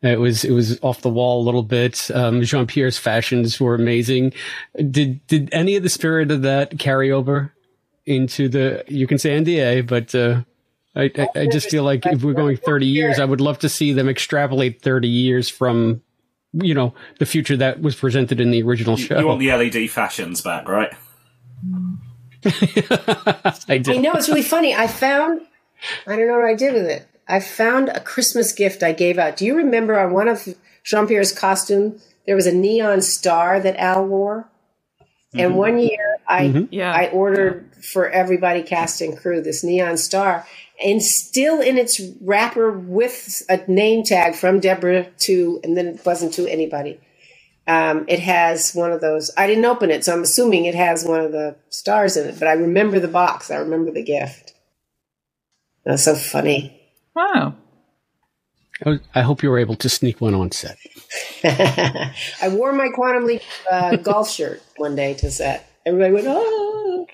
It was it was off the wall a little bit. Um, Jean Pierre's fashions were amazing. Did did any of the spirit of that carry over into the? You can say NDA, but uh, I, I I just feel like if we're going thirty years, I would love to see them extrapolate thirty years from. You know the future that was presented in the original show. You want the LED fashions back, right? I do I know it's really funny. I found I don't know what I did with it. I found a Christmas gift I gave out. Do you remember on one of Jean Pierre's costume there was a neon star that Al wore? And one year I Mhm. Yeah. I ordered for everybody cast and crew this neon star, and still in its wrapper with a name tag from Deborah to, and then it wasn't to anybody. Um, it has one of those. I didn't open it, so I'm assuming it has one of the stars in it. But I remember the box. I remember the gift. That's so funny. Wow. I I hope you were able to sneak one on set. I wore my Quantum Leap uh, golf shirt one day to set. Everybody went, oh.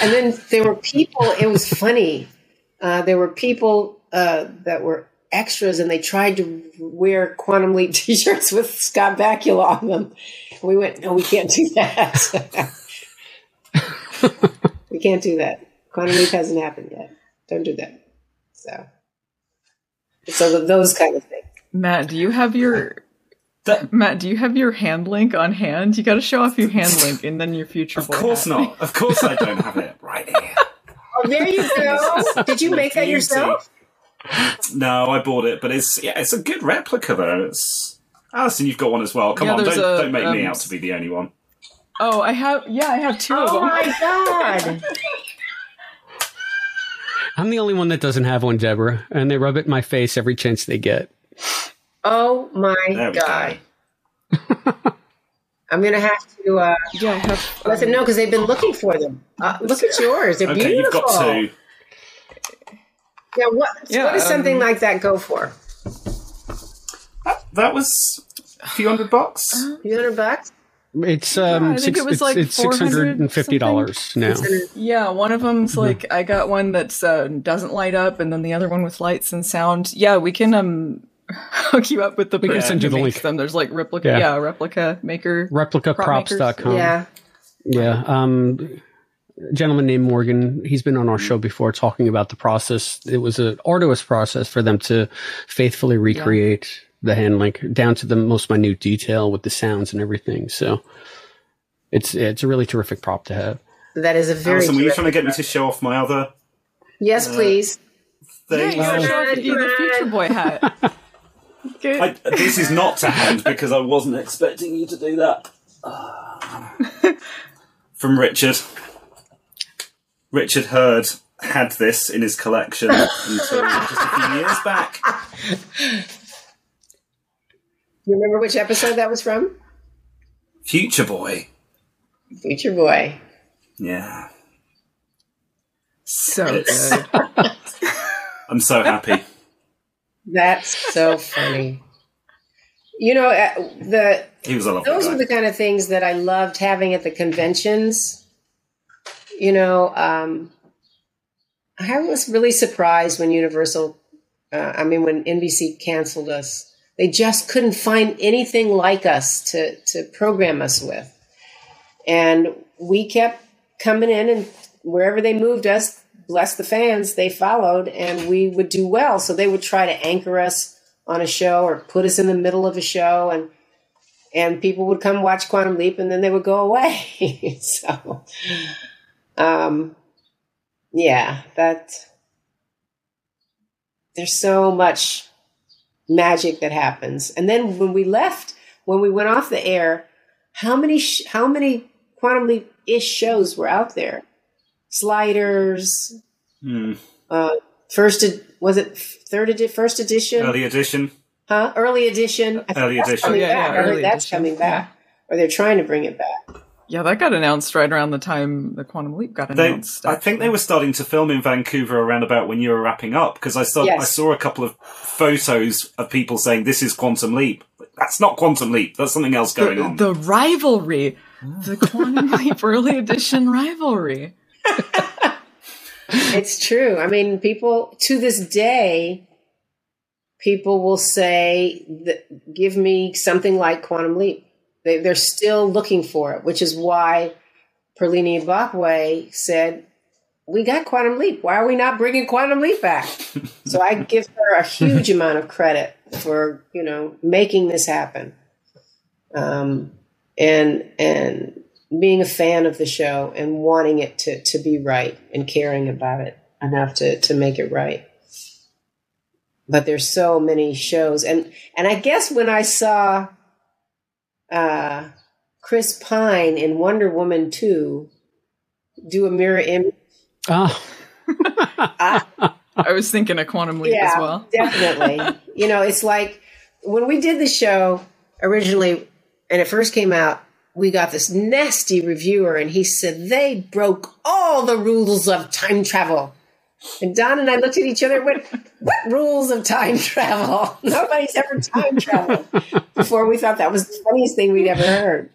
And then there were people, it was funny. Uh, there were people uh, that were extras and they tried to wear Quantum Leap t shirts with Scott Bakula on them. And we went, no, we can't do that. we can't do that. Quantum Leap hasn't happened yet. Don't do that. So, so th- those kind of things. Matt, do you have your That- Matt, do you have your hand link on hand? You got to show off your hand link and then your future. Of course hat. not. Of course I don't have it right here. Oh, there you go. Did you make that yourself? No, I bought it, but it's yeah, it's a good replica though. It's Allison, you've got one as well. Come Yeah, on, don't a, don't make me um, out to be the only one. Oh, I have. Yeah, I have two of Oh them. my god! I'm the only one that doesn't have one, Deborah, and they rub it in my face every chance they get. Oh my There we god! I'm gonna have to uh, Yeah, I have. let them know because they've been looking for them. Uh, look at yours; they're Okay, beautiful. you've got two. Yeah, what? Yeah, what does something um, like that go for? That, that was a few hundred bucks. A few hundred bucks? It's um, I think six, it was it's, like it's six hundred and fifty dollars now. Yeah, one of them's like I got one that's uh, doesn't light up, and then the other one with lights and sound. Yeah, we can um hook you up with the We can person send you who the makes link. them. There's like replica, Yeah. yeah, replica maker. Replicaprops.com. Yeah. Yeah. Um, a gentleman named Morgan, he's been on our show before talking about the process. It was an arduous process for them to faithfully recreate the hand link down to the most minute detail with the sounds and everything. So it's it's a really terrific prop to have. That is a very. Allison, were you trying to get me to show off my other Yes, please. thing? Yeah, you Oh. show off you the Future Boy hat. Good. I, this is not to hand because I wasn't expecting you to do that. From Richard. Richard Herd had this in his collection until just a few years back. You remember which episode that was from? Future Boy. Future Boy. Yeah. so good. I'm so happy. That's so funny. You know, uh, the He was a those guy. were the kind of things that I loved having at the conventions. You know, um, I was really surprised when Universal, uh, I mean, when NBC canceled us. They just couldn't find anything like us to, to program us with. And we kept coming in, and wherever they moved us, bless the fans, they followed, and we would do well. So they would try to anchor us on a show or put us in the middle of a show. And and people would come watch Quantum Leap and then they would go away. so, um, yeah, that there's so much magic that happens. And then when we left, when we went off the air, how many sh- how many Quantum Leap ish shows were out there? Sliders, Hmm. uh, first ed- was it third edi- first edition? Early edition. Huh? Early edition. Early edition. coming Oh, yeah, back. yeah, I heard early that's edition. coming back, or they're trying to bring it back. Yeah, that got announced right around the time the Quantum Leap got They, announced. I think they were starting to film in Vancouver around about when you were wrapping up because I saw Yes. I saw a couple of photos of people saying this is Quantum Leap. That's not Quantum Leap. That's something else going the, on. the rivalry, the Quantum Leap early edition rivalry. It's true. I mean, people to this day, people will say, "Give me something like Quantum Leap." They, they're still looking for it, which is why Pearlena Igbokwe said, "We got Quantum Leap. Why are we not bringing Quantum Leap back?" so I give her a huge amount of credit for you know making this happen, um, and and being a fan of the show and wanting it to to be right and caring about it enough to to make it right. But there's so many shows, and and I guess when I saw uh, Chris Pine in Wonder Woman two do a mirror image, Ah, I was thinking of Quantum Leap as well. definitely. you know, it's like when we did the show originally, and it first came out. We got this nasty reviewer, and he said they broke all the rules of time travel. And Don and I looked at each other and went, What rules of time travel? Nobody's ever time traveled before. We thought that was the funniest thing we'd ever heard.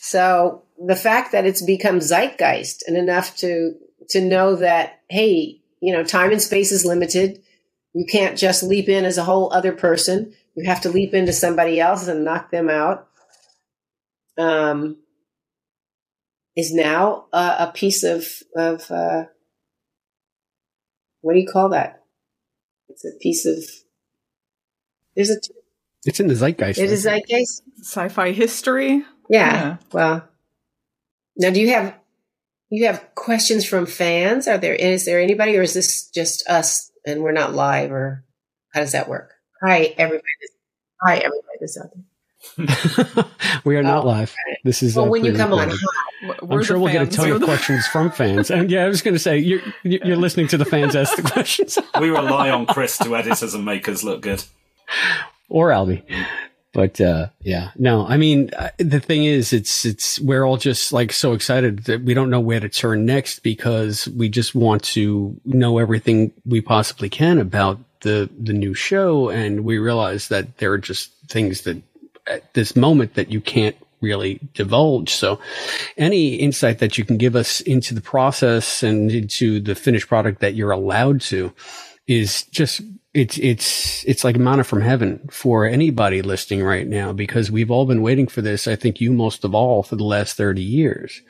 So the fact that it's become zeitgeist and enough to to know that, hey, you know, time and space is limited. You can't just leap in as a whole other person. You have to leap into somebody else and knock them out. Um, is now a, a piece of of uh, what do you call that? It's a piece of. There's a. it's in the zeitgeist. It is zeitgeist. Sci-fi history. Yeah. Yeah. Well, now do you have you have questions from fans? Are there is there anybody, or is this just us and we're not live, or how does that work? Hi, everybody. Hi, everybody. That's out there. we are not Oh, live. This is. Well, uh, when you come on, pre-recorded. W- I'm sure we'll get a ton of questions from fans. And yeah, I was going to say you're you're listening to the fans ask the questions, we rely on Chris to edit us and make us look good. or Albie. But uh, yeah, no, I mean uh, the thing is, it's it's we're all just like so excited that we don't know where to turn next because we just want to know everything we possibly can about the the new show, and we realize that there are just things that at this moment that you can't really divulge. So any insight that you can give us into the process and into the finished product that you're allowed to is just it's it's it's like manna from heaven for anybody listening right now because we've all been waiting for this. I think you most of all for the last 30 years.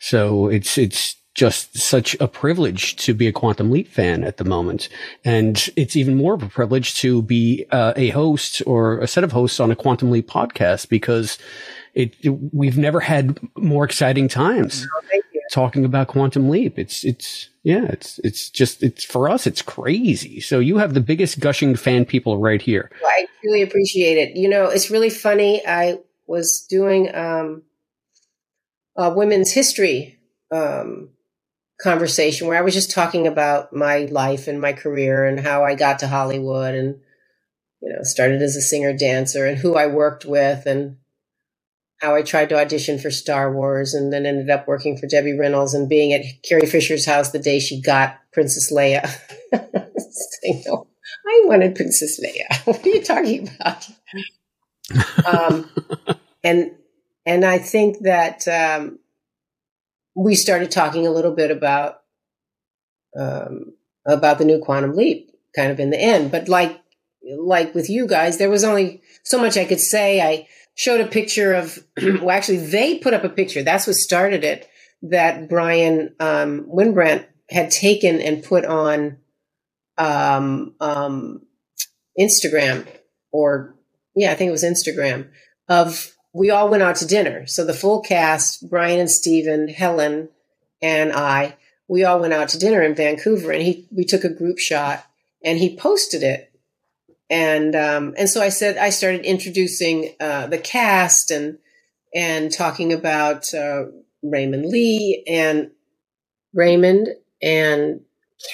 So it's it's just such a privilege to be a Quantum Leap fan at the moment. And it's even more of a privilege to be uh, a host or a set of hosts on a Quantum Leap podcast because it, we've never had more exciting times. thank talking about Quantum Leap. It's it's yeah, it's it's just it's for us it's crazy. So you have the biggest gushing fan people right here. Well, I really appreciate it. You know, it's really funny. I was doing um, women's history um, conversation where I was just talking about my life and my career and how I got to Hollywood and you know started as a singer dancer and who I worked with and how I tried to audition for Star Wars and then ended up working for Debbie Reynolds and being at Carrie Fisher's house the day she got Princess Leia. I wanted Princess Leia. What are you talking about? um, and and I think that um, we started talking a little bit about um, about the new quantum leap, kind of in the end. But like like with you guys, there was only so much I could say. I showed a picture of, well, actually, they put up a picture. That's what started it. That Bryan um, Wynbrandt had taken and put on um, um, Instagram, or yeah, I think it was Instagram. Of we all went out to dinner. So the full cast, Bryan and Steven, Helen, and I, we all went out to dinner in Vancouver, and he we took a group shot, and he posted it and um, and so I said I started introducing uh, the cast and and talking about uh, Raymond Lee and Raymond and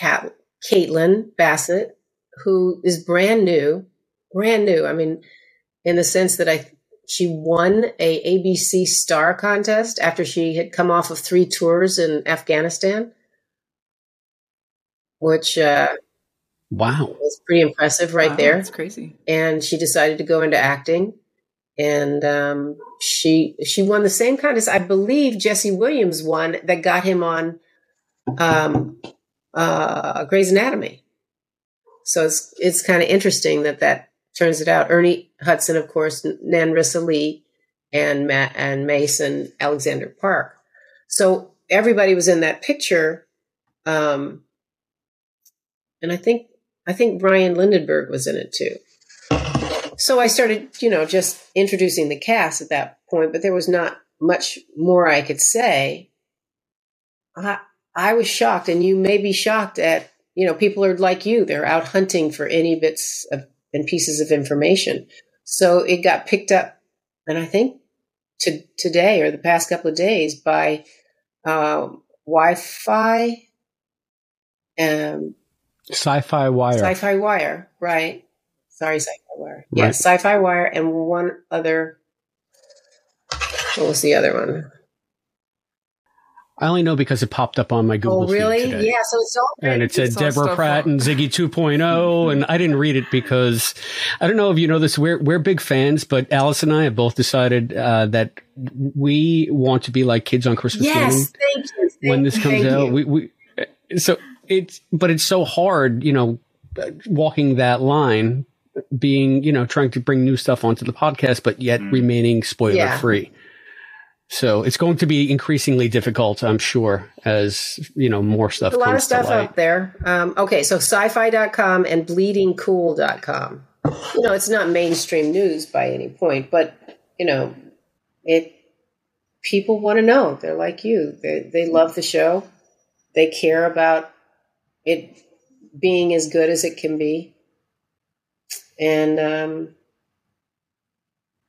Caitlin Bassett, who is brand new, brand new. I mean, in the sense that I she won a ABC Star contest after she had come off of three tours in Afghanistan, which uh, Wow. It was pretty impressive right wow, there. That's crazy. And she decided to go into acting. And um, she she won the same contest. I believe Jesse Williams won that got him on um, uh, Grey's Anatomy. So it's it's kind of interesting that that turns it out. Ernie Hudson, of course, Nanrisa Lee, and Matt and Mason Alexander Park. So everybody was in that picture. Um, and I think I think Brian Lindenberg was in it too. So I started, you know, just introducing the cast at that point, but there was not much more I could say. I I was shocked, and you may be shocked at, you know, people are like you; they're out hunting for any bits of and pieces of information. So it got picked up, and I think to today or the past couple of days by uh, Wi-Fi. Um, Sci-Fi Wire. Sci-Fi Wire, right? Sorry, Sci-Fi Wire. Right. Yes, Sci-Fi Wire, and one other. What was the other one? I only know because it popped up on my Google. Oh, really? Today. Yeah. So it's all. And it said Deborah Pratt and Ziggy 2.0, and I didn't read it because I don't know if you know this. We're we're big fans, but Alice and I have both decided uh, that we want to be like kids on Christmas yes. Thank you. Thank when this comes out, you. we we so it's but it's so hard, you know, walking that line, being you know trying to bring new stuff onto the podcast, but yet mm. remaining spoiler yeah. So it's going to be increasingly difficult, I'm sure, as you know more stuff. There's a lot of stuff out there. Um, okay, so sci-fi.com and bleedingcool.com. You know, it's not mainstream news by any point, but you know, it. People want to know. They're like you. They they love the show. They care about it being as good as it can be, and um,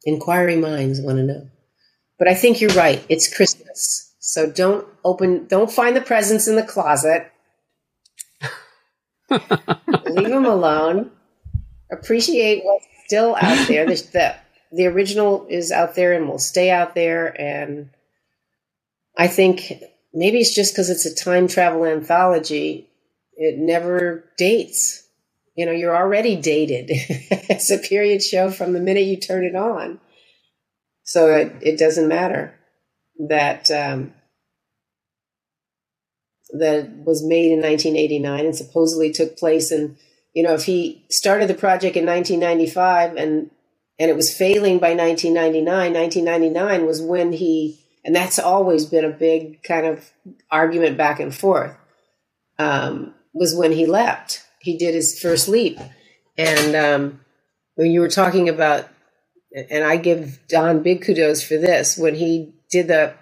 inquiring minds want to know. But I think you're right. It's Christmas. So don't open, don't find the presents in the closet. Leave them alone. Appreciate what's still out there. The, the, the original is out there and will stay out there. And I think maybe it's just because it's a time travel anthology. It never dates. You know, you're already dated. it's a period show from the minute you turn it on. So it, it doesn't matter that um, that was made in 1989 and supposedly took place And you know if he started the project in 1995 and and it was failing by 1999 1999 was when he and that's always been a big kind of argument back and forth um, was when he left. He did his first leap. And um, when you were talking about and I give Don big kudos for this when he did the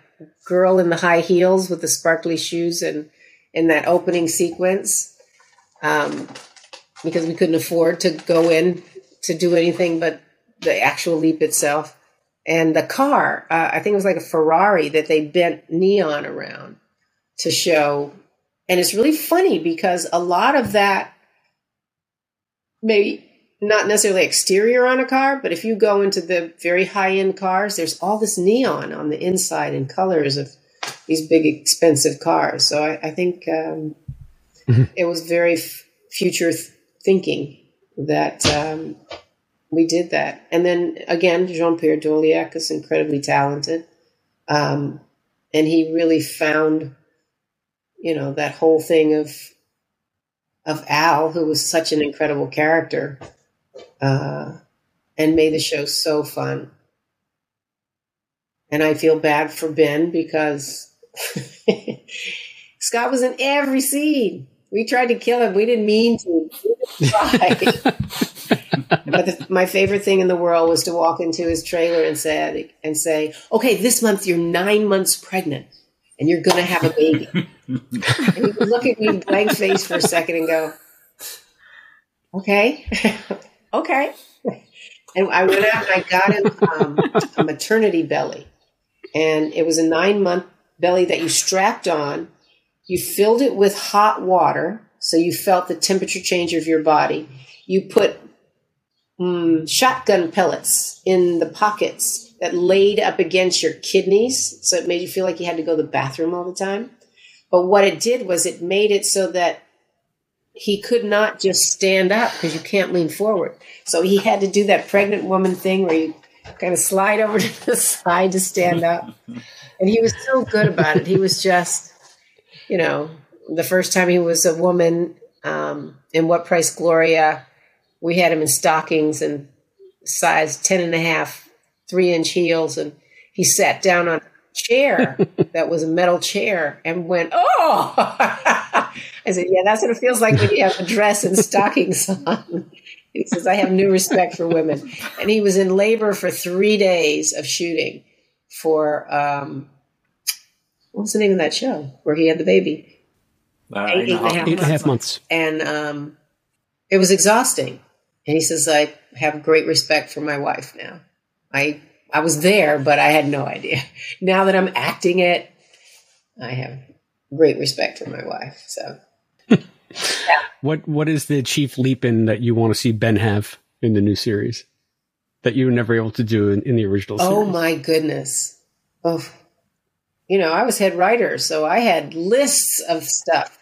girl in the high heels with the sparkly shoes and in that opening sequence, um, because we couldn't afford to go in to do anything but the actual leap itself. And the car, uh, I think it was like a Ferrari that they bent neon around to show. And it's really funny because a lot of that, maybe not necessarily exterior on a car, but if you go into the very high end cars, there's all this neon on the inside and colors of these big expensive cars. So I, I think um, it was very f- future th- thinking that um, we did that. And then again, Jean Pierre Dorléac is incredibly talented. Um, and he really found, you know, that whole thing of of Al, who was such an incredible character, uh, and made the show so fun. And I feel bad for Ben because Scott was in every scene. We tried to kill him. We didn't mean to. We didn't but the, my favorite thing in the world was to walk into his trailer and say, and say, "Okay, this month you're nine months pregnant, and you're going to have a baby." and he would look at me blank face for a second and go, "Okay, okay." And I went out and I got um, a maternity belly, and it was a nine month belly that you strapped on. You filled it with hot water, so you felt the temperature change of your body. You put mm, shotgun pellets in the pockets that laid up against your kidneys, so it made you feel like you had to go to the bathroom all the time. But what it did was it made it so that he could not just stand up because you can't lean forward. So he had to do that pregnant woman thing where you kind of slide over to the side to stand up. And he was so good about it. He was just, you know, the first time he was a woman um, in What Price Gloria, we had him in stockings and size 10 and a half, three inch heels. And he sat down on a chair that was a metal chair and went, Oh, I said, Yeah, that's what it feels like when you have a dress and stockings on. He says, I have new respect for women. And he was in labor for three days of shooting for, um, what's the name of that show where he had the baby? Uh, Eight- eight and a half Eight and a half months. and um, it was exhausting. And he says, "I have great respect for my wife now. I I was there, but I had no idea. Now that I'm acting it, I have great respect for my wife. So What What is the chief leap in that you want to see Ben have in the new series that you were never able to do in, in the original series? Oh my goodness. Oh, you know, I was head writer, so I had lists of stuff.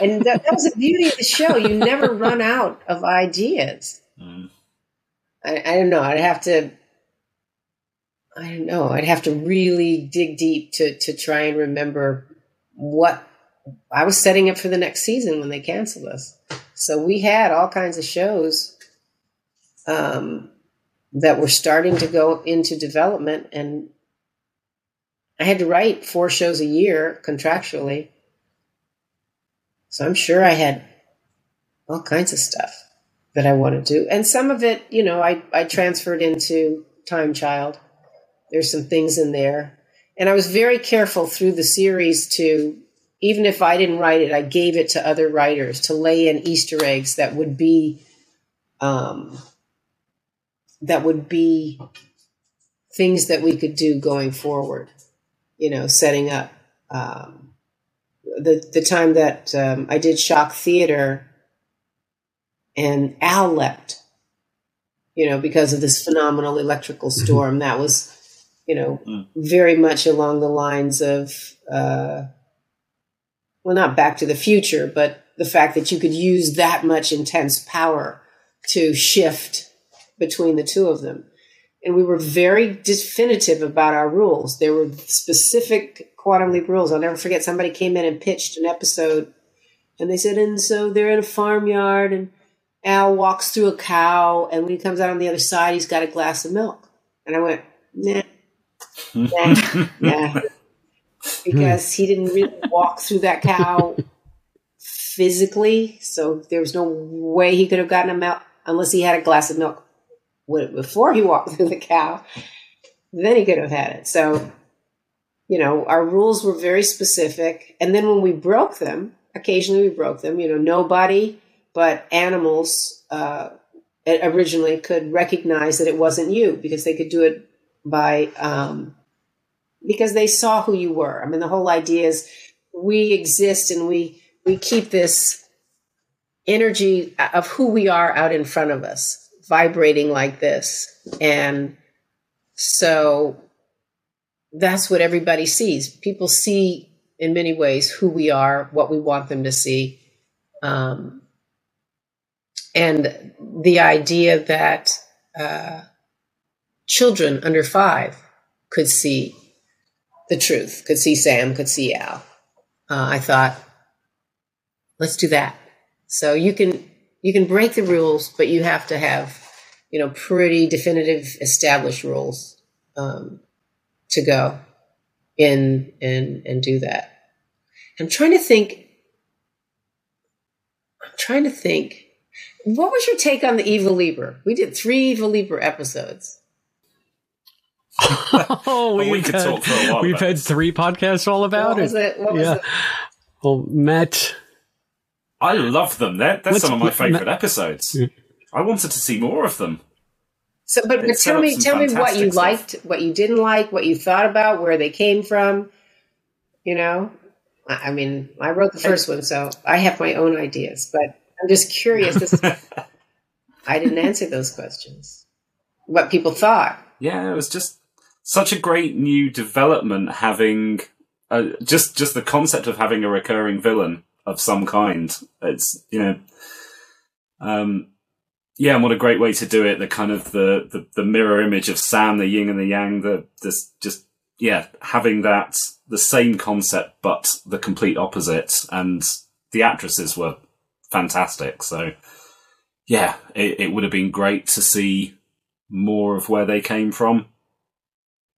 And that, that was the beauty of the show. You never run out of ideas. Mm. I, I don't know. I'd have to, I don't know. I'd have to really dig deep to, to try and remember what I was setting up for the next season when they canceled us. So we had all kinds of shows um, that were starting to go into development, and I had to write four shows a year contractually. So I'm sure I had all kinds of stuff that I wanted to. And some of it, you know, I, I transferred into Time Child. There's some things in there. And I was very careful through the series to, even if I didn't write it, I gave it to other writers to lay in Easter eggs that would be, um, that would be things that we could do going forward, you know, setting up, um, the, the time that um, I did shock theater and Al leapt, you know, because of this phenomenal electrical storm. That was, you know, Mm. very much along the lines of, uh, well, not Back to the Future, but the fact that you could use that much intense power to shift between the two of them. And we were very definitive about our rules. There were specific quantum leap rules. I'll never forget somebody came in and pitched an episode and they said, and so they're in a farmyard and Al walks through a cow and when he comes out on the other side, he's got a glass of milk. And I went, nah, nah, nah. Because he didn't really walk through that cow physically. So there was no way he could have gotten a milk unless he had a glass of milk before he walked through the cow. Then he could have had it. So you know, our rules were very specific. And then when we broke them, occasionally we broke them, you know, nobody but animals uh, originally could recognize that it wasn't you because they could do it by, um, because they saw who you were. I mean, the whole idea is we exist and we, we keep this energy of who we are out in front of us, vibrating like this. And so that's what everybody sees. People see in many ways who we are, what we want them to see. Um, and the idea that uh, children under five could see the truth, could see Sam, could see Al. Uh, I thought, let's do that. So you can you can break the rules, but you have to have you know pretty definitive established rules um, to go in and and do that. I'm trying to think. I'm trying to think. What was your take on the Evil Leaper? We did three Evil Leaper episodes. Oh, we've, we had, we've had three podcasts all about what it. Was it? What yeah. Was it? Well, Matt. I love them. They're, they're some of my favorite Matt, episodes. Yeah. I wanted to see more of them. So, but, but tell me, tell me what you stuff. liked, what you didn't like, what you thought about, where they came from. You know, I mean, I wrote the first one, so I have my own ideas. But I'm just curious. This, I didn't answer those questions. What people thought. Yeah, it was just such a great new development having uh, just just the concept of having a recurring villain of some kind. It's you know, um, yeah, and what a great way to do it. The kind of the, the, the mirror image of Sam, the yin and the yang, the this just yeah, having that the same concept but the complete opposite, and the actresses were fantastic. So yeah, it, it would have been great to see more of where they came from.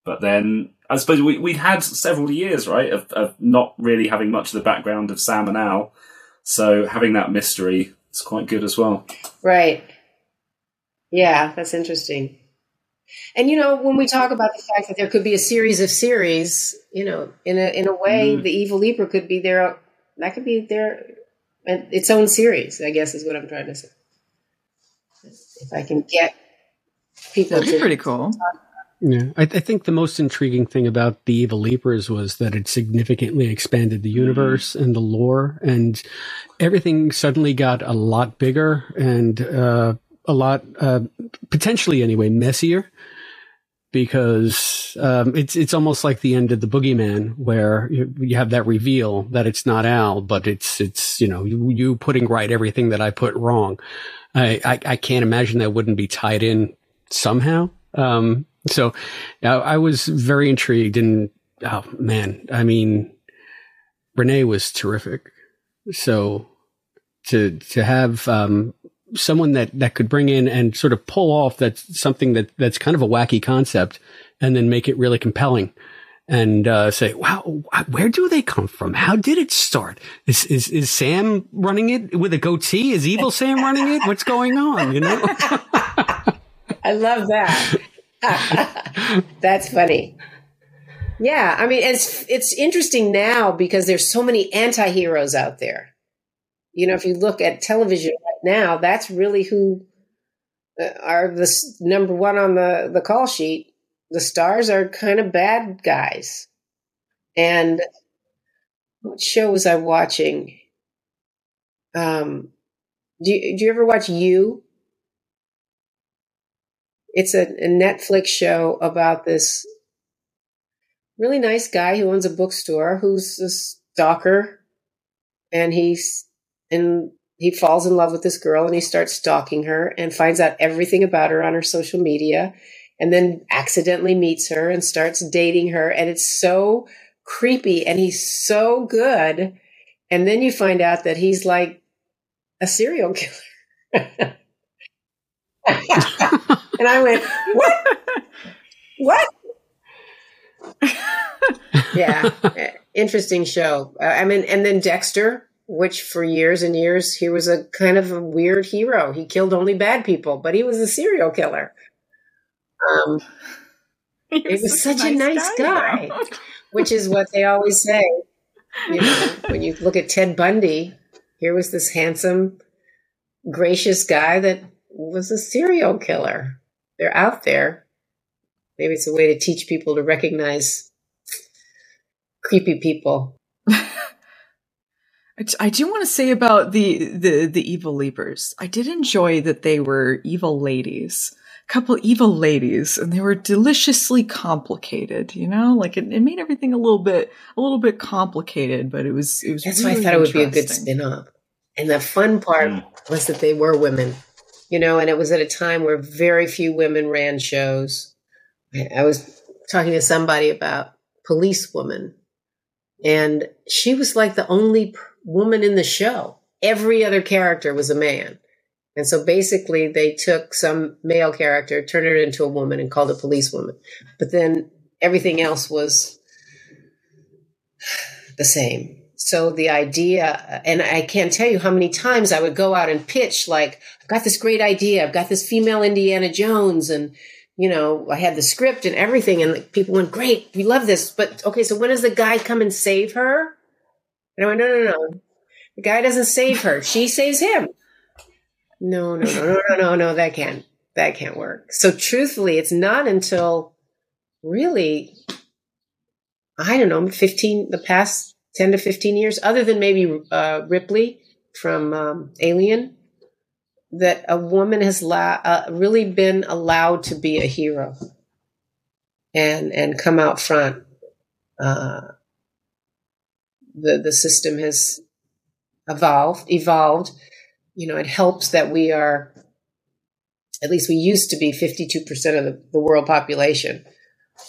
But then I suppose we we'd had several years right of, of not really having much of the background of Sam and Al, so having that mystery is quite good as well. Right. Yeah, that's interesting. And you know, when we talk about the fact that there could be a series of series, you know, in a in a way, mm. the Evil Leaper could be there. That could be their its own series. I guess is what I'm trying to say. If I can get people, that'd be pretty cool. Yeah, I, I, think the most intriguing thing about the Evil Leapers was that it significantly expanded the universe mm. and the lore, and everything suddenly got a lot bigger and. Uh, a lot, uh, potentially anyway, messier because um, it's it's almost like the end of the boogeyman where you, you, have that reveal that it's not Al, but it's it's you know you, you putting right everything that I put wrong. I, I, I can't imagine that wouldn't be tied in somehow. Um, so I was very intrigued, and oh man, I mean, Renee was terrific. So to to have um, someone that that could bring in and sort of pull off that's something that that's kind of a wacky concept and then make it really compelling and uh, say, "Wow, where do they come from? How did it start? Is is is Sam running it with a goatee? Is evil Sam running it? What's going on? You know." I love that. That's funny. Yeah, I mean, it's it's interesting now because there's so many anti-heroes out there. You know, if you look at television right now, that's really who uh, are the number one on the, the call sheet. The stars are kind of bad guys. And what show was I watching? Um, do you, do you ever watch You? It's a, a Netflix show about this really nice guy who owns a bookstore who's a stalker and he's and he falls in love with this girl and he starts stalking her and finds out everything about her on her social media and then accidentally meets her and starts dating her and it's so creepy and he's so good. And then you find out that he's like a serial killer and i went what what yeah interesting show uh, i mean and then dexter which for years and years he was a kind of a weird hero. He killed only bad people, but he was a serial killer. Um, he was, was such, a nice, nice guy. guy. which is what they always say. You know, when you look at Ted Bundy, here was this handsome, gracious guy that was a serial killer. They're out there. Maybe it's a way to teach people to recognize creepy people. I do want to say about the, the the evil leapers. I did enjoy that they were evil ladies, a couple evil ladies, and they were deliciously complicated. You know, like it, it made everything a little bit a little bit complicated, but it was it was. That's really why I thought it would be a good spin off. And the fun part Mm. was that they were women, you know, and it was at a time where very few women ran shows. I was talking to somebody about Police Woman, and she was like the only woman in the show. Every other character was a man. And so basically, they took some male character, turned it into a woman, and called it Police Woman. But then everything else was the same. So the idea, and I can't tell you how many times I would go out and pitch, like, I've got this great idea. I've got this female Indiana Jones, and, you know, I had the script and everything. And people went, great, we love this. But okay, so when does the guy come and save her? And I went, no, no, no. The guy doesn't save her. She saves him. No, no, no, no, no, no, no. That can't, that can't work. So truthfully, it's not until really, I don't know, 15, the past 10 to 15 years, other than maybe uh, Ripley from um, Alien, that a woman has la- uh, really been allowed to be a hero and and come out front. Uh, the the system has evolved evolved. You know, it helps that we are at least we used to be 52% of the, the world population.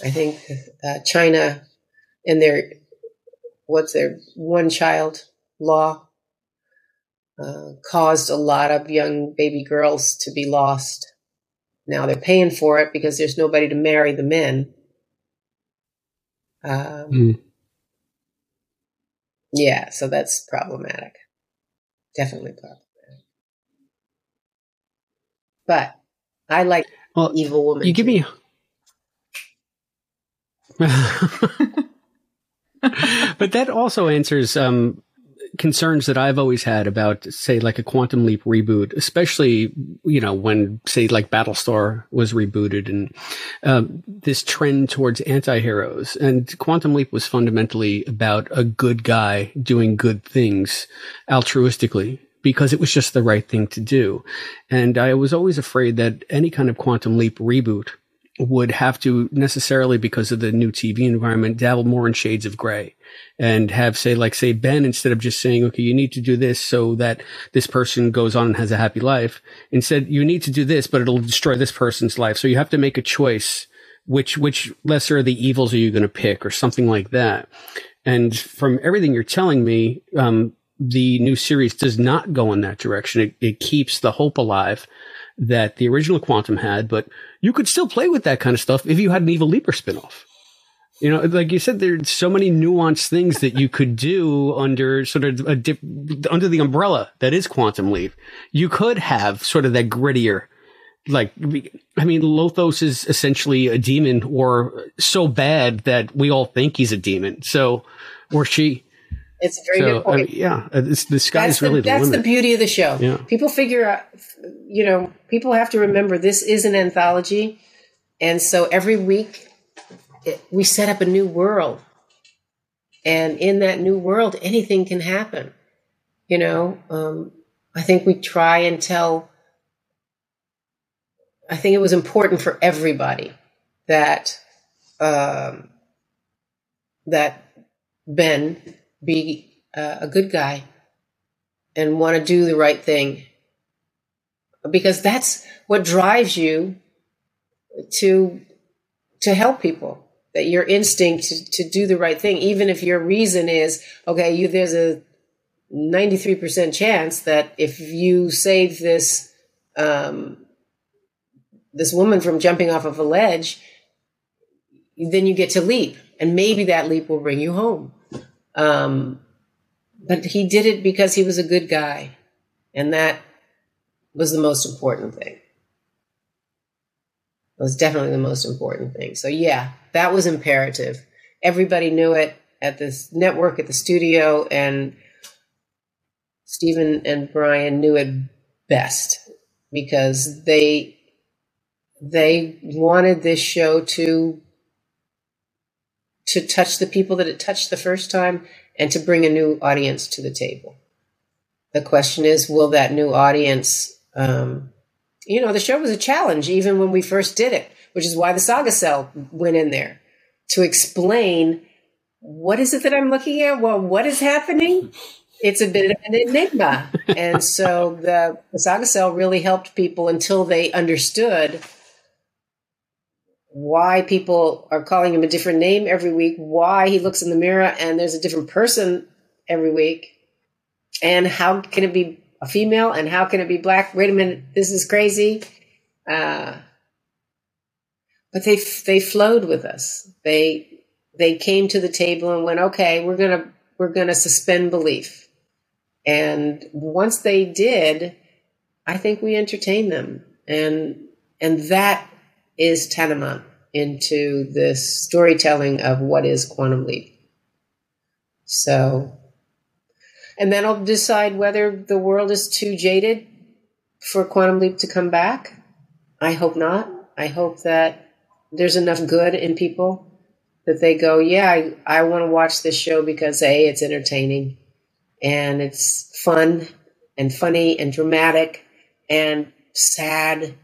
I think uh, China and their what's their one child law uh, caused a lot of young baby girls to be lost. Now they're paying for it because there's nobody to marry the men. Um, Mm. Yeah, so that's problematic. Definitely problematic. But I like Well, evil woman. you give too. me. but that also answers um, concerns that I've always had about, say, like a Quantum Leap reboot, especially you know when, say, like Battlestar was rebooted and um, this trend towards anti-heroes. And Quantum Leap was fundamentally about a good guy doing good things altruistically because it was just the right thing to do. And I was always afraid that any kind of Quantum Leap reboot would have to necessarily, because of the new TV environment, dabble more in shades of gray and have say, like say Ben, instead of just saying, okay, you need to do this so that this person goes on and has a happy life. Instead, you need to do this, but it'll destroy this person's life. So you have to make a choice. Which, which lesser of the evils are you going to pick or something like that? And from everything you're telling me, um, the new series does not go in that direction. It, it keeps the hope alive that the original Quantum had, but you could still play with that kind of stuff if you had an Evil Leaper spinoff. You know, like you said, there's so many nuanced things that you could do under sort of a dip, under the umbrella that is Quantum Leap. You could have sort of that grittier, like, I mean, Lothos is essentially a demon or so bad that we all think he's a demon. So, or she. It's a very so, good point. I mean, yeah, it's, the sky's that's really the, the that's limit. the beauty of the show. Yeah. People figure out, you know, people have to remember this is an anthology, and so every week it, we set up a new world, and in that new world, anything can happen. You know, um, I think we try and tell. I think it was important for everybody that um, that Ben be uh, a good guy and want to do the right thing because that's what drives you to to help people that your instinct to, to do the right thing even if your reason is okay you there's a 93% chance that if you save this um, this woman from jumping off of a ledge then you get to leap and maybe that leap will bring you home. Um, but he did it because he was a good guy and that was the most important thing it was definitely the most important thing so yeah that was imperative everybody knew it at this network, at the studio, and Steven and Bryan knew it best because they they wanted this show to to touch the people that it touched the first time and to bring a new audience to the table. The question is, will that new audience? Um, you know, the show was a challenge even when we first did it, which is why the saga sell went in there to explain what is it that I'm looking at. Well, what is happening? It's a bit of an enigma, and so the, the saga sell really helped people until they understood why people are calling him a different name every week, why he looks in the mirror and there's a different person every week, and how can it be a female and how can it be black? Wait a minute, this is crazy. Uh, but they they flowed with us. They they came to the table and went, okay, we're gonna we're gonna suspend belief. And once they did, I think we entertained them, and and that is tantamount into this storytelling of what is quantum leap. So, and then I'll decide whether the world is too jaded for quantum leap to come back. I hope not. I hope that there's enough good in people that they go, yeah, I, I want to watch this show because A, it's entertaining and it's fun and funny and dramatic and sad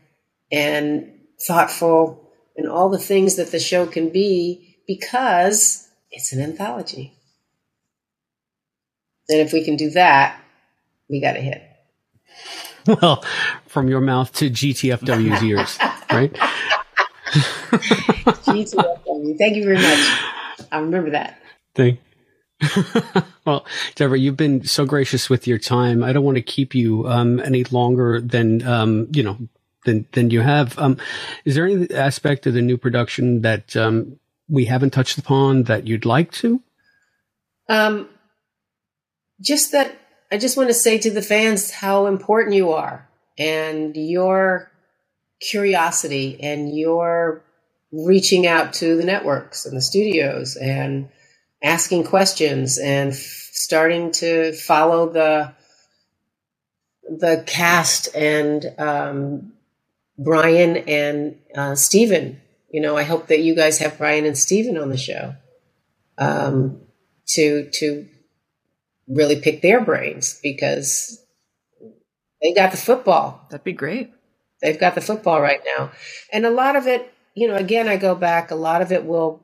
and thoughtful and all the things that the show can be because it's an anthology. And if we can do that, we got a hit. Well, from your mouth to GTFW's ears, right? GTFW. Thank you very much. I remember that. Thank well, Deborah, you've been so gracious with your time. I don't want to keep you um, any longer than um, you know than than you have. Um, is there any aspect of the new production that um, we haven't touched upon that you'd like to? Um, just that I just want to say to the fans how important you are and your curiosity and your reaching out to the networks and the studios and asking questions and f- starting to follow the the cast and um, Bryan and uh, Steven. You know, I hope that you guys have Bryan and Steven on the show um, to to really pick their brains because they got the football. That'd be great. They've got the football right now, and a lot of it, you know, again, I go back. A lot of it will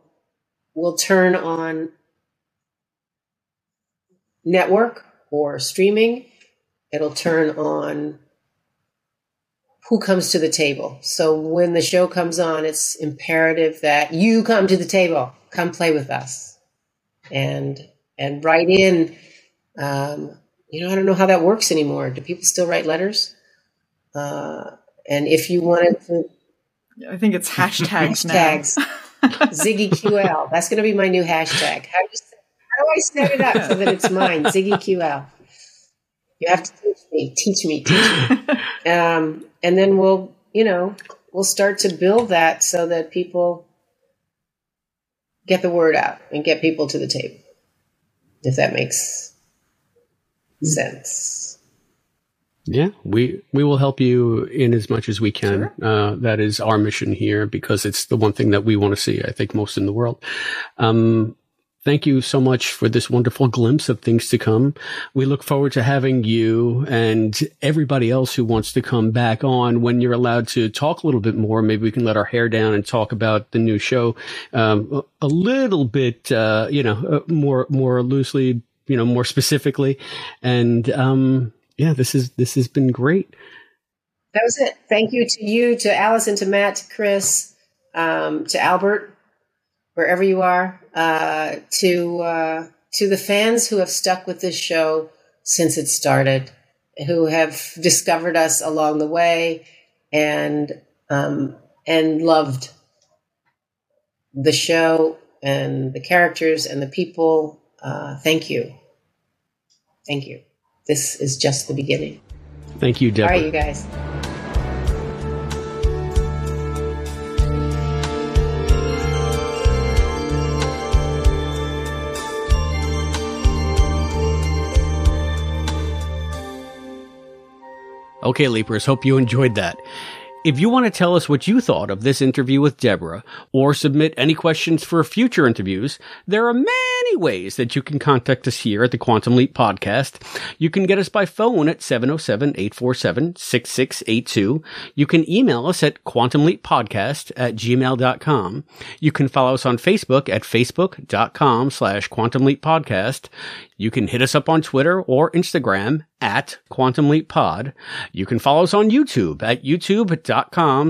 will turn on network or streaming. It'll turn on who comes to the table. So when the show comes on, it's imperative that you come to the table, come play with us, and and write in. Um, you know, I don't know how that works anymore. Do people still write letters? Uh, and if you wanted to, I think it's hashtags. hashtags. Ziggy QL. That's going to be my new hashtag. How do, you, how do I set it up so that it's mine? Ziggy QL. You have to teach me, teach me, teach me. Um, and then we'll, you know, we'll start to build that so that people get the word out and get people to the table. If that makes sense. Yeah, we we will help you in as much as we can. Sure. Uh, that is our mission here because it's the one thing that we want to see. I think most in the world. Um, thank you so much for this wonderful glimpse of things to come. We look forward to having you and everybody else who wants to come back on when you're allowed to talk a little bit more. Maybe we can let our hair down and talk about the new show um, a little bit, uh, you know, uh, more more loosely, you know, more specifically, and. Um, yeah, this is this has been great. That was it. Thank you to you, to Allison, to Matt, to Chris, um, to Albert, wherever you are, uh, to uh, to the fans who have stuck with this show since it started, who have discovered us along the way, and um, and loved the show and the characters and the people. Uh, thank you. Thank you. This is just the beginning. Thank you, Deborah. All right, you guys. Okay, Leapers, hope you enjoyed that. If you want to tell us what you thought of this interview with Deborah or submit any questions for future interviews, there are many ways that you can contact us here at the Quantum Leap podcast. You can get us by phone at 707-847-6682. You can email us at quantumleappodcast at gmail.com. You can follow us on Facebook at facebook.com slash quantumleappodcast. You can hit us up on Twitter or Instagram at Quantum Leap Pod. You can follow us on YouTube at youtube.com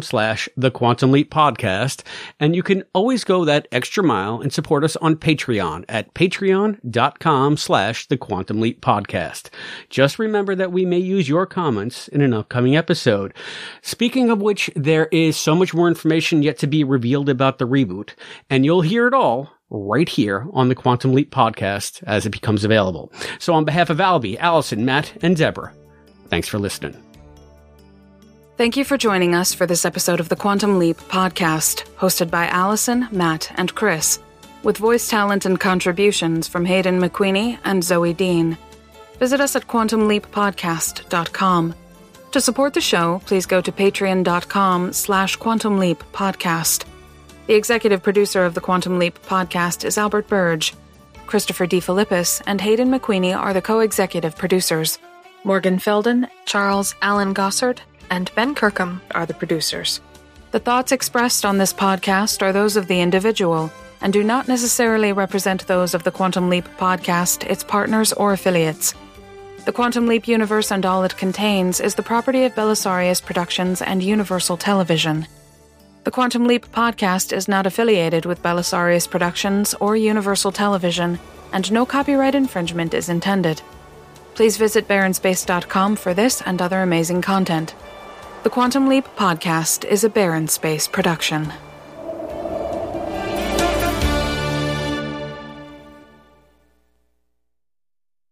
slash the Quantum Leap Podcast. And you can always go that extra mile and support us on Patreon at patreon.com slash the Quantum Leap Podcast. Just remember that we may use your comments in an upcoming episode. Speaking of which, there is so much more information yet to be revealed about the reboot, and you'll hear it all right here on the Quantum Leap podcast as it becomes available. So on behalf of Albie, Allison, Matt, and Deborah, thanks for listening. Thank you for joining us for this episode of the Quantum Leap podcast, hosted by Allison, Matt, and Chris, with voice talent and contributions from Hayden McQueenie and Zoe Dean. Visit us at quantumleappodcast.com. To support the show, please go to patreon.com slash quantumleappodcast. The executive producer of the Quantum Leap podcast is Albert Burge. Christopher DeFilippis and Hayden McQueenie are the co executive producers. Morgan Felden, Charles Allen Gossard, and Ben Kirkham are the producers. The thoughts expressed on this podcast are those of the individual and do not necessarily represent those of the Quantum Leap podcast, its partners, or affiliates. The Quantum Leap universe and all it contains is the property of Belisarius Productions and Universal Television. The Quantum Leap podcast is not affiliated with Belisarius Productions or Universal Television, and no copyright infringement is intended. Please visit Barrenspace.com for this and other amazing content. The Quantum Leap podcast is a Barren Space production.